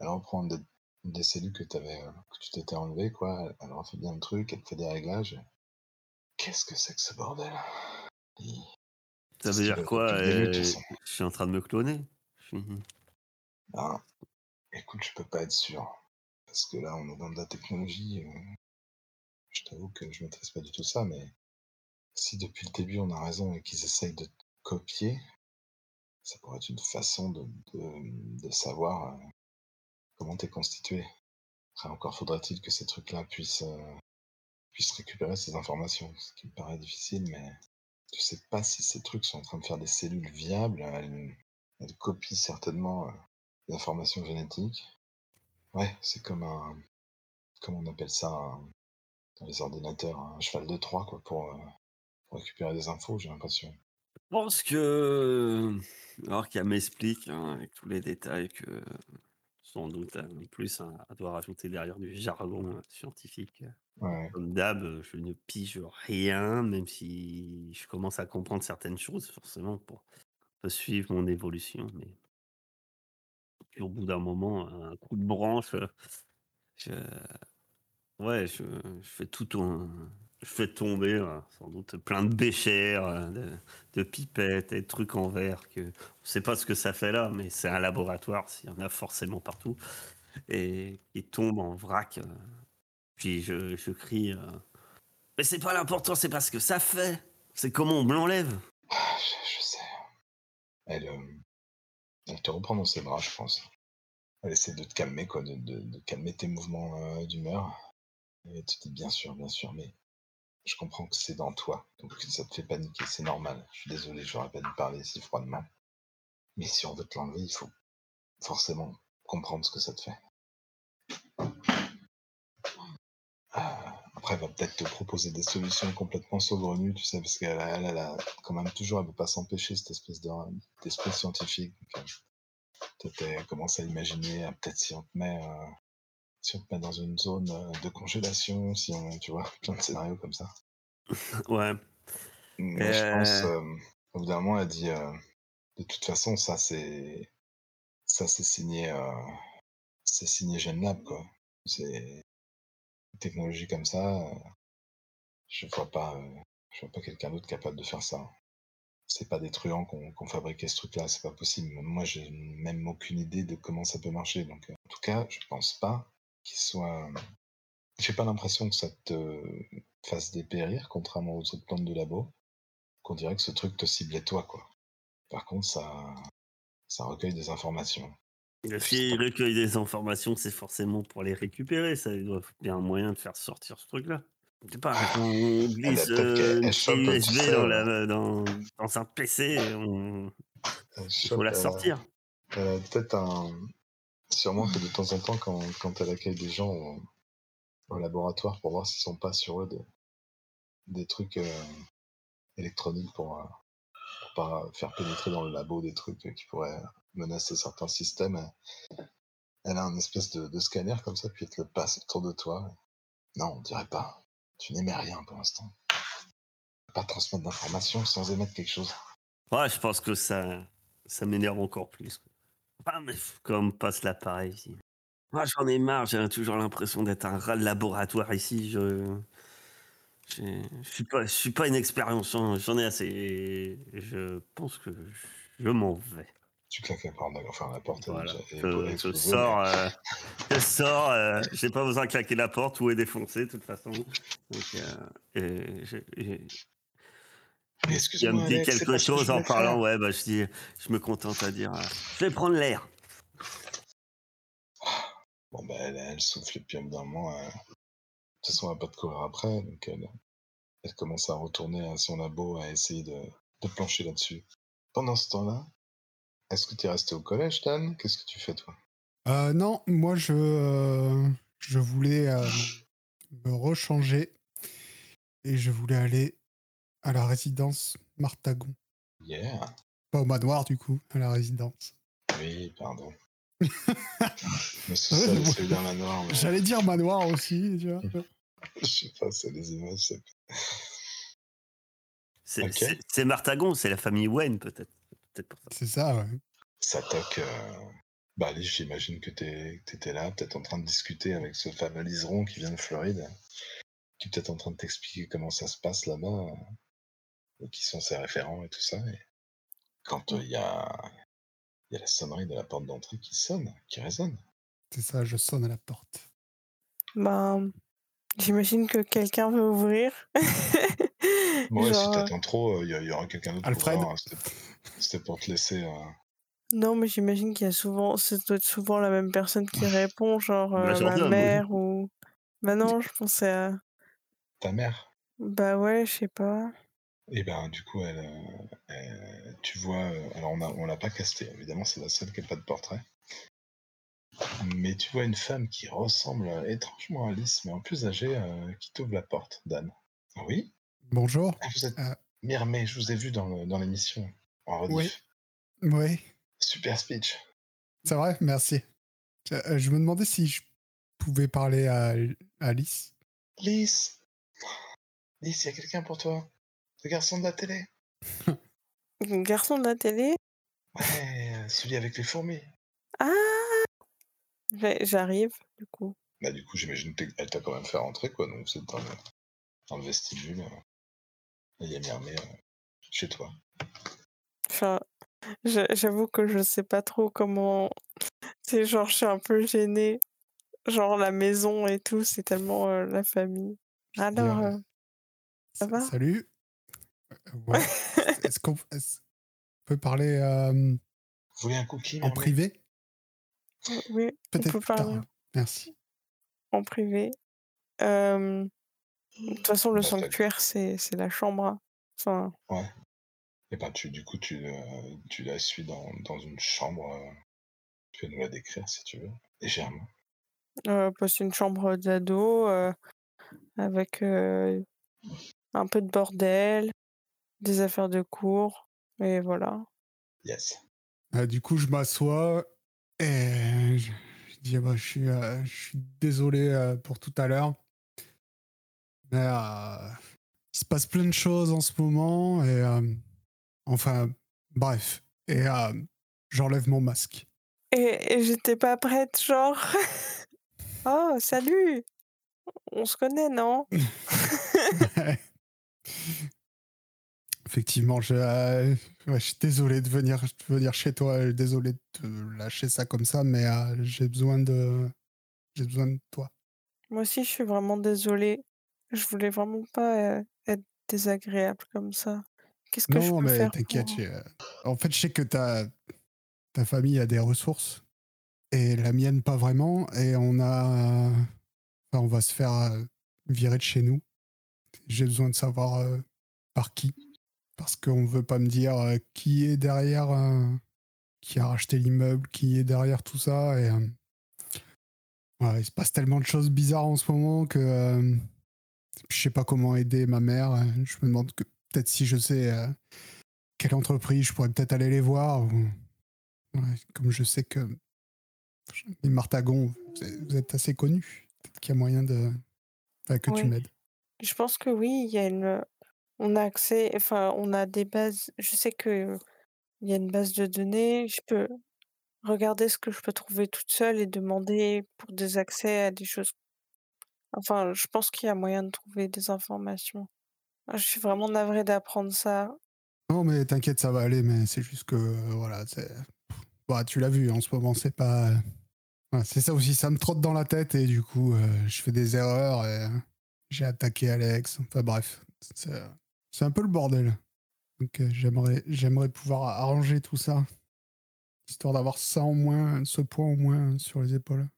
elle reprend des, des cellules que, avais, que tu t'étais enlevé, quoi. Elle, elle refait bien le truc, elle te fait des réglages. Qu'est-ce que c'est que ce bordel? Ça veut dire quoi début, euh. Je suis en train de me cloner. Ben, écoute, je peux pas être sûr. Parce que là, on est dans de la technologie. euh, je t'avoue que je maîtrise pas du tout ça, mais si depuis le début on a raison et qu'ils essayent de copier, ça pourrait être une façon de, de, de savoir euh, comment t'es constitué. Après, encore faudrait-il que ces trucs-là puissent, euh, puissent récupérer ces informations, ce qui me paraît difficile, mais tu sais pas si ces trucs sont en train de faire des cellules viables. Elles, copient certainement euh, des informations génétiques. Ouais, c'est comme un. Comment on appelle ça dans les ordinateurs Un cheval de Troie, quoi, pour, pour récupérer des infos, j'ai l'impression. Je pense que. Alors qu'elle m'explique hein, avec tous les détails que sans doute en plus hein, elle doit rajouter derrière du jargon euh, scientifique. Ouais, Comme d'hab, je ne pige rien, même si je commence à comprendre certaines choses, forcément, pour un suivre mon évolution. Mais Puis au bout d'un moment, un coup de branche, je, ouais, je, je fais tout ton, je fais tomber euh, sans doute plein de béchères, euh, de, pipettes et de trucs en verre que on sait pas ce que ça fait là, mais c'est un laboratoire, s'il y en a forcément partout et qui tombe en vrac. euh. Puis je, crie, mais c'est pas l'important, c'est pas ce que ça fait, c'est comment on me l'enlève. Ah, je, sais. Elle, te reprend dans ses bras, je pense. Elle essaie de te calmer, quoi, de, calmer tes mouvements d'humeur. Et elle te dit bien sûr, bien sûr, mais je comprends que c'est dans toi, donc ça te fait paniquer, c'est normal. Je suis désolé, j'aurais pas dû parler si froidement. Mais si on veut te l'enlever, il faut forcément comprendre ce que ça te fait. Ah, Après, elle va peut-être te proposer des solutions complètement saugrenues, tu sais, parce qu'elle elle, elle a quand même toujours, elle ne peut pas s'empêcher cette espèce de- d'esprit scientifique. Donc, euh, peut-être commence à imaginer, euh, peut-être si on te met, euh, si on te met dans une zone euh, de congélation, si on, tu vois, plein de scénarios comme ça. Ouais, Mais je pense, Euh. au bout d'un moment, elle dit, euh, de toute façon, ça c'est, ça c'est signé, euh, c'est signé GenLab, quoi. C'est une technologie comme ça. je vois pas, je vois pas quelqu'un d'autre capable de faire ça. C'est pas des truands qu'on qu'on fabriqué ce truc-là, c'est pas possible. Moi, j'ai même aucune idée de comment ça peut marcher. Donc, en tout cas, je pense pas qu'il soit. J'ai pas l'impression que ça te fasse dépérir, contrairement aux autres plantes de labo. Qu'on dirait que ce truc te ciblait toi, quoi. Par contre, ça, ça recueille des informations. si recueille des informations, c'est forcément pour les récupérer, ça il doit bien un moyen de faire sortir ce truc-là. Je sais pas, on glisse peut-être euh, qu'elle- une USB sais, dans, euh, la, dans, dans un PC, on, il faut la euh, sortir. Euh, Peut-être un. Sûrement que de temps en temps, quand, quand elle accueille des gens au, laboratoire pour voir s'ils sont pas sur eux de, des trucs euh, électroniques pour, euh, pour pas faire pénétrer dans le labo des trucs qui pourraient menacer certains systèmes, elle, a un espèce de, scanner comme ça, puis elle te le passe autour de toi. Non, on dirait pas. Tu n'émets rien pour l'instant. Pas transmettre d'informations sans émettre quelque chose. Ouais, je pense que ça, ça m'énerve encore plus. Ah, comme passe l'appareil ici. Moi, j'en ai marre, j'ai toujours l'impression d'être un rat de laboratoire ici. Je. Je suis pas, je suis pas une expérience, j'en ai assez. Et Je pense que je m'en vais. Tu claques la porte, enfin la porte Voilà. est Je, sors, euh, je sors. euh, j'ai pas besoin de claquer la porte, tout est défoncé de toute façon. Donc, euh, et je- et- mais- il me excuse-moi, dit quelque que chose en parlant, faire. ouais, bah je dis, je me contente à dire, euh, je vais prendre l'air. Bon, bah, elle, elle souffle et puis moment, euh, de toute façon, elle va pas te courir après. Donc, elle, elle commence à retourner à son labo, à essayer de, de plancher là-dessus. Pendant ce temps-là, est-ce que tu es resté au collège, Dan Qu'est-ce que tu fais, toi? Euh, non, moi je, euh, je voulais euh, me rechanger et je voulais aller à la résidence Martagon. Yeah Pas au manoir du coup, à la résidence. Oui, pardon. mais J'allais dire manoir aussi, tu vois. Je sais pas, c'est les images. c'est- Martagon, c'est la famille Wen peut-être. C'est ça, ouais. Ça toque. euh, Bah, Alice, j'imagine que tu étais là, peut-être en train de discuter avec ce fameux liseron qui vient de Floride, qui est peut-être en train de t'expliquer comment ça se passe là-bas, qui sont ses référents et tout ça. Et quand euh, il y, a... il y a la sonnerie de la porte d'entrée qui sonne, qui résonne. C'est ça, je sonne à la porte. Ben, j'imagine que quelqu'un veut ouvrir. Ouais, si Genre, euh, t'attends trop, il y, y aura quelqu'un d'autre pour Alfred voir, hein, C'était pour te laisser. euh, Non, mais j'imagine qu'il y a souvent, ça doit être souvent la même personne qui répond, genre euh, ma mère ou. Bah non, je pensais à. ta mère. Bah ouais, je sais pas. Et ben du coup, elle, euh, elle- tu vois, euh, alors on a, on l'a pas casté, évidemment, c'est la seule qui n'a pas de portrait. Mais tu vois une femme qui ressemble euh, étrangement à Alice, mais en plus âgée, euh, qui t'ouvre la porte, Dan. Oui? Bonjour. Ah, Vous êtes Euh. Je vous ai vu dans, l'émission, en rediff. Oui. Oui, Super speech. c'est vrai, merci. Euh, je me demandais si je pouvais parler à à Alice. Lys Lys, il y a quelqu'un pour toi? Le garçon de la télé. Le garçon de la télé Ouais, celui avec les fourmis. Ah, J'arrive, du coup. Bah, du coup, j'imagine qu'elle t'a quand même fait rentrer, quoi. Donc, c'est dans le, dans le vestibule. euh, il y a Myrmé euh, chez toi. Enfin, j'a- j'avoue que je sais pas trop comment. C'est genre, je suis un peu gênée. Genre, la maison et tout, c'est tellement euh, la famille. Alors, euh, ça va? Salut. Euh, Ouais. Est-ce qu'on peut parler euh, Vous voulez un cookie, en Myrmé privé? Oui, Peut-être peut plus tard. parler Merci. en privé. Euh, De toute façon, le Bah, sanctuaire, c'est la chambre. hein. Enfin, Ouais. Et ben, tu, du coup, tu, tu la suis dans, dans une chambre. euh, Tu peux nous la décrire si tu veux. Légèrement. euh, bah, c'est une chambre d'ado euh, avec euh, un peu de bordel, des affaires de cours, et voilà. Yes. Euh, du coup, je m'assois et je, je dis bah, je, suis, euh, je suis désolé euh, pour tout à l'heure. Mais euh, il se passe plein de choses en ce moment et euh, enfin, bref. Et euh, j'enlève mon masque. Et, et j'étais pas prête, genre. oh, salut! On se connaît, non? Effectivement, je, euh, ouais, je suis désolé de venir, de venir chez toi, euh, désolé de te lâcher ça comme ça, mais euh, j'ai besoin de, j'ai besoin de toi. Moi aussi, je suis vraiment désolée. Je voulais vraiment pas être désagréable comme ça. Qu'est-ce que je Non, peux mais faire t'inquiète. pour- En fait, je sais que ta, ta famille a des ressources et la mienne pas vraiment, et on a, enfin, on va se faire virer de chez nous. J'ai besoin de savoir par qui, parce qu'on veut pas me dire euh, qui est derrière, euh, qui a racheté l'immeuble, qui est derrière tout ça, et euh, ouais, il se passe tellement de choses bizarres en ce moment que je sais pas comment aider ma mère. Je me demande que peut-être si je sais quelle entreprise je pourrais peut-être aller les voir. ou- ouais, comme je sais que les Martagons, vous êtes- assez connus. Peut-être qu'il y a moyen de enfin, que tu m'aides. Je pense que oui, il y a une. On a accès, enfin, on a des bases. Je sais que il y a une base de données. Je peux regarder ce que je peux trouver toute seule et demander pour des accès à des choses. Enfin, je pense qu'il y a moyen de trouver des informations. Ah, Je suis vraiment navrée d'apprendre ça. Non, mais t'inquiète, ça va aller, mais c'est juste que, euh, voilà, c'est. Bah, tu l'as vu, en ce moment, c'est pas. C'est ça aussi, ça me trotte dans la tête et du coup, euh, je fais des erreurs et j'ai attaqué Alex. Enfin, bref, c'est un peu le bordel. Donc, euh, j'aimerais j'aimerais pouvoir arranger tout ça, histoire d'avoir ça en moins, ce point au moins sur les épaules.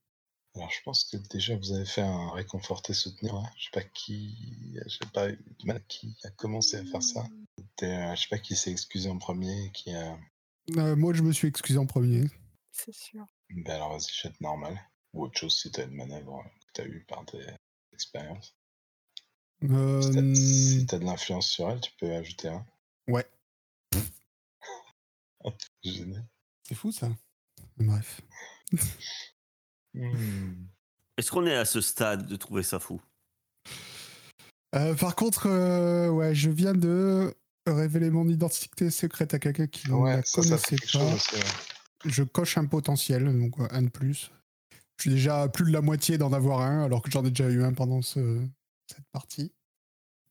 Alors, je pense que déjà, vous avez fait un réconforter soutenir. Là. Je sais pas qui. Je sais pas qui a commencé à faire ça. Euh, je sais pas qui s'est excusé en premier. Qui a. Euh, moi, je me suis excusé en premier. C'est sûr. Ben alors, vas-y, jette normal. Ou autre chose si t'as une manœuvre que t'as eu par tes expériences. Euh, Si t'as si t'as de l'influence sur elle, tu peux ajouter un. Ouais, Génial. c'est fou ça. Bref. Hmm. Est-ce qu'on est à ce stade de trouver ça fou? Euh, par contre, euh, ouais, je viens de révéler mon identité secrète à quelqu'un qui ne Ouais, la ça, connaissait pas. chose. Je coche un potentiel, donc euh, un de plus. Je suis déjà à plus de la moitié d'en avoir un, alors que j'en ai déjà eu un pendant ce- cette partie.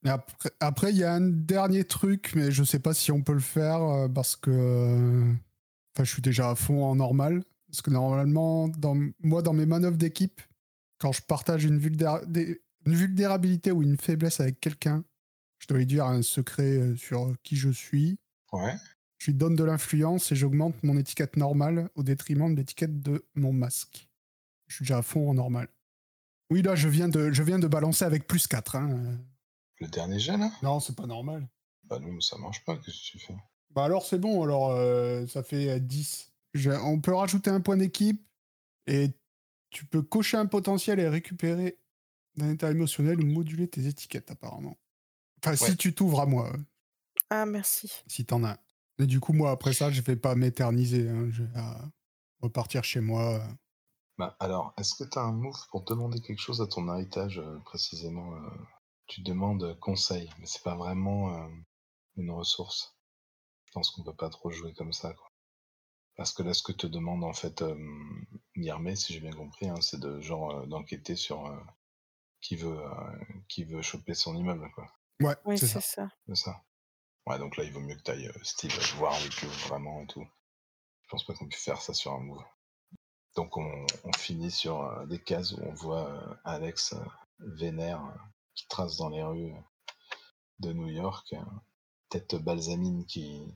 Et après, après, il y a un dernier truc, mais je sais pas si on peut le faire euh, parce que enfin, je suis déjà à fond en normal. Parce que normalement, dans, moi, dans mes manœuvres d'équipe, quand je partage une, vulnéra- des- une vulnérabilité ou une faiblesse avec quelqu'un, je dois lui dire un secret euh, sur qui je suis. Ouais. Je lui donne de l'influence et j'augmente mon étiquette normale au détriment de l'étiquette de mon masque. Je suis déjà à fond en normal. Oui, là, je viens de, je viens de balancer avec plus 4. Hein. Le dernier jet là? Non, c'est pas normal. Bah non, mais ça marche pas. Qu'est-ce que tu fais? Bah alors, c'est bon, alors euh, ça fait euh, 10. Je- on peut rajouter un point d'équipe et tu peux cocher un potentiel et récupérer d'un état émotionnel ou moduler tes étiquettes, apparemment. Enfin, si tu t'ouvres à moi, euh, Ah, merci. si t'en as un. Et du coup, moi, après ça, je vais pas m'éterniser. hein, Je vais euh, repartir chez moi. Euh. Bah alors, est-ce que t'as un move pour demander quelque chose à ton héritage euh, précisément euh, Tu demandes conseil, mais c'est pas vraiment euh, une ressource? Je pense qu'on peut pas trop jouer comme ça. Quoi. Parce que là, ce que te demande en fait euh, Guillermet, si j'ai bien compris, hein, c'est de genre euh, d'enquêter sur euh, qui veut euh, qui veut choper son immeuble, quoi. Ouais, Oui, c'est c'est ça. ça. C'est ça. Ouais, donc là, il vaut mieux que tu ailles style voir avec eux vraiment et tout. Je pense pas qu'on puisse faire ça sur un move. Donc on, on finit sur euh, des cases où on voit euh, Alex euh, vénère qui trace dans les rues de New York, tête balsamine qui,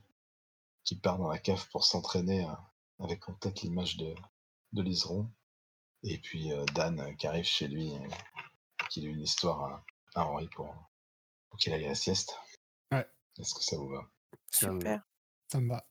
qui part dans la cave pour s'entraîner avec en tête l'image de, de Liseron. Et puis Dan qui arrive chez lui, qui lit une histoire à, à Henri pour, pour qu'il aille à la sieste. Ouais. Est-ce que ça vous va? Super. Ça me va.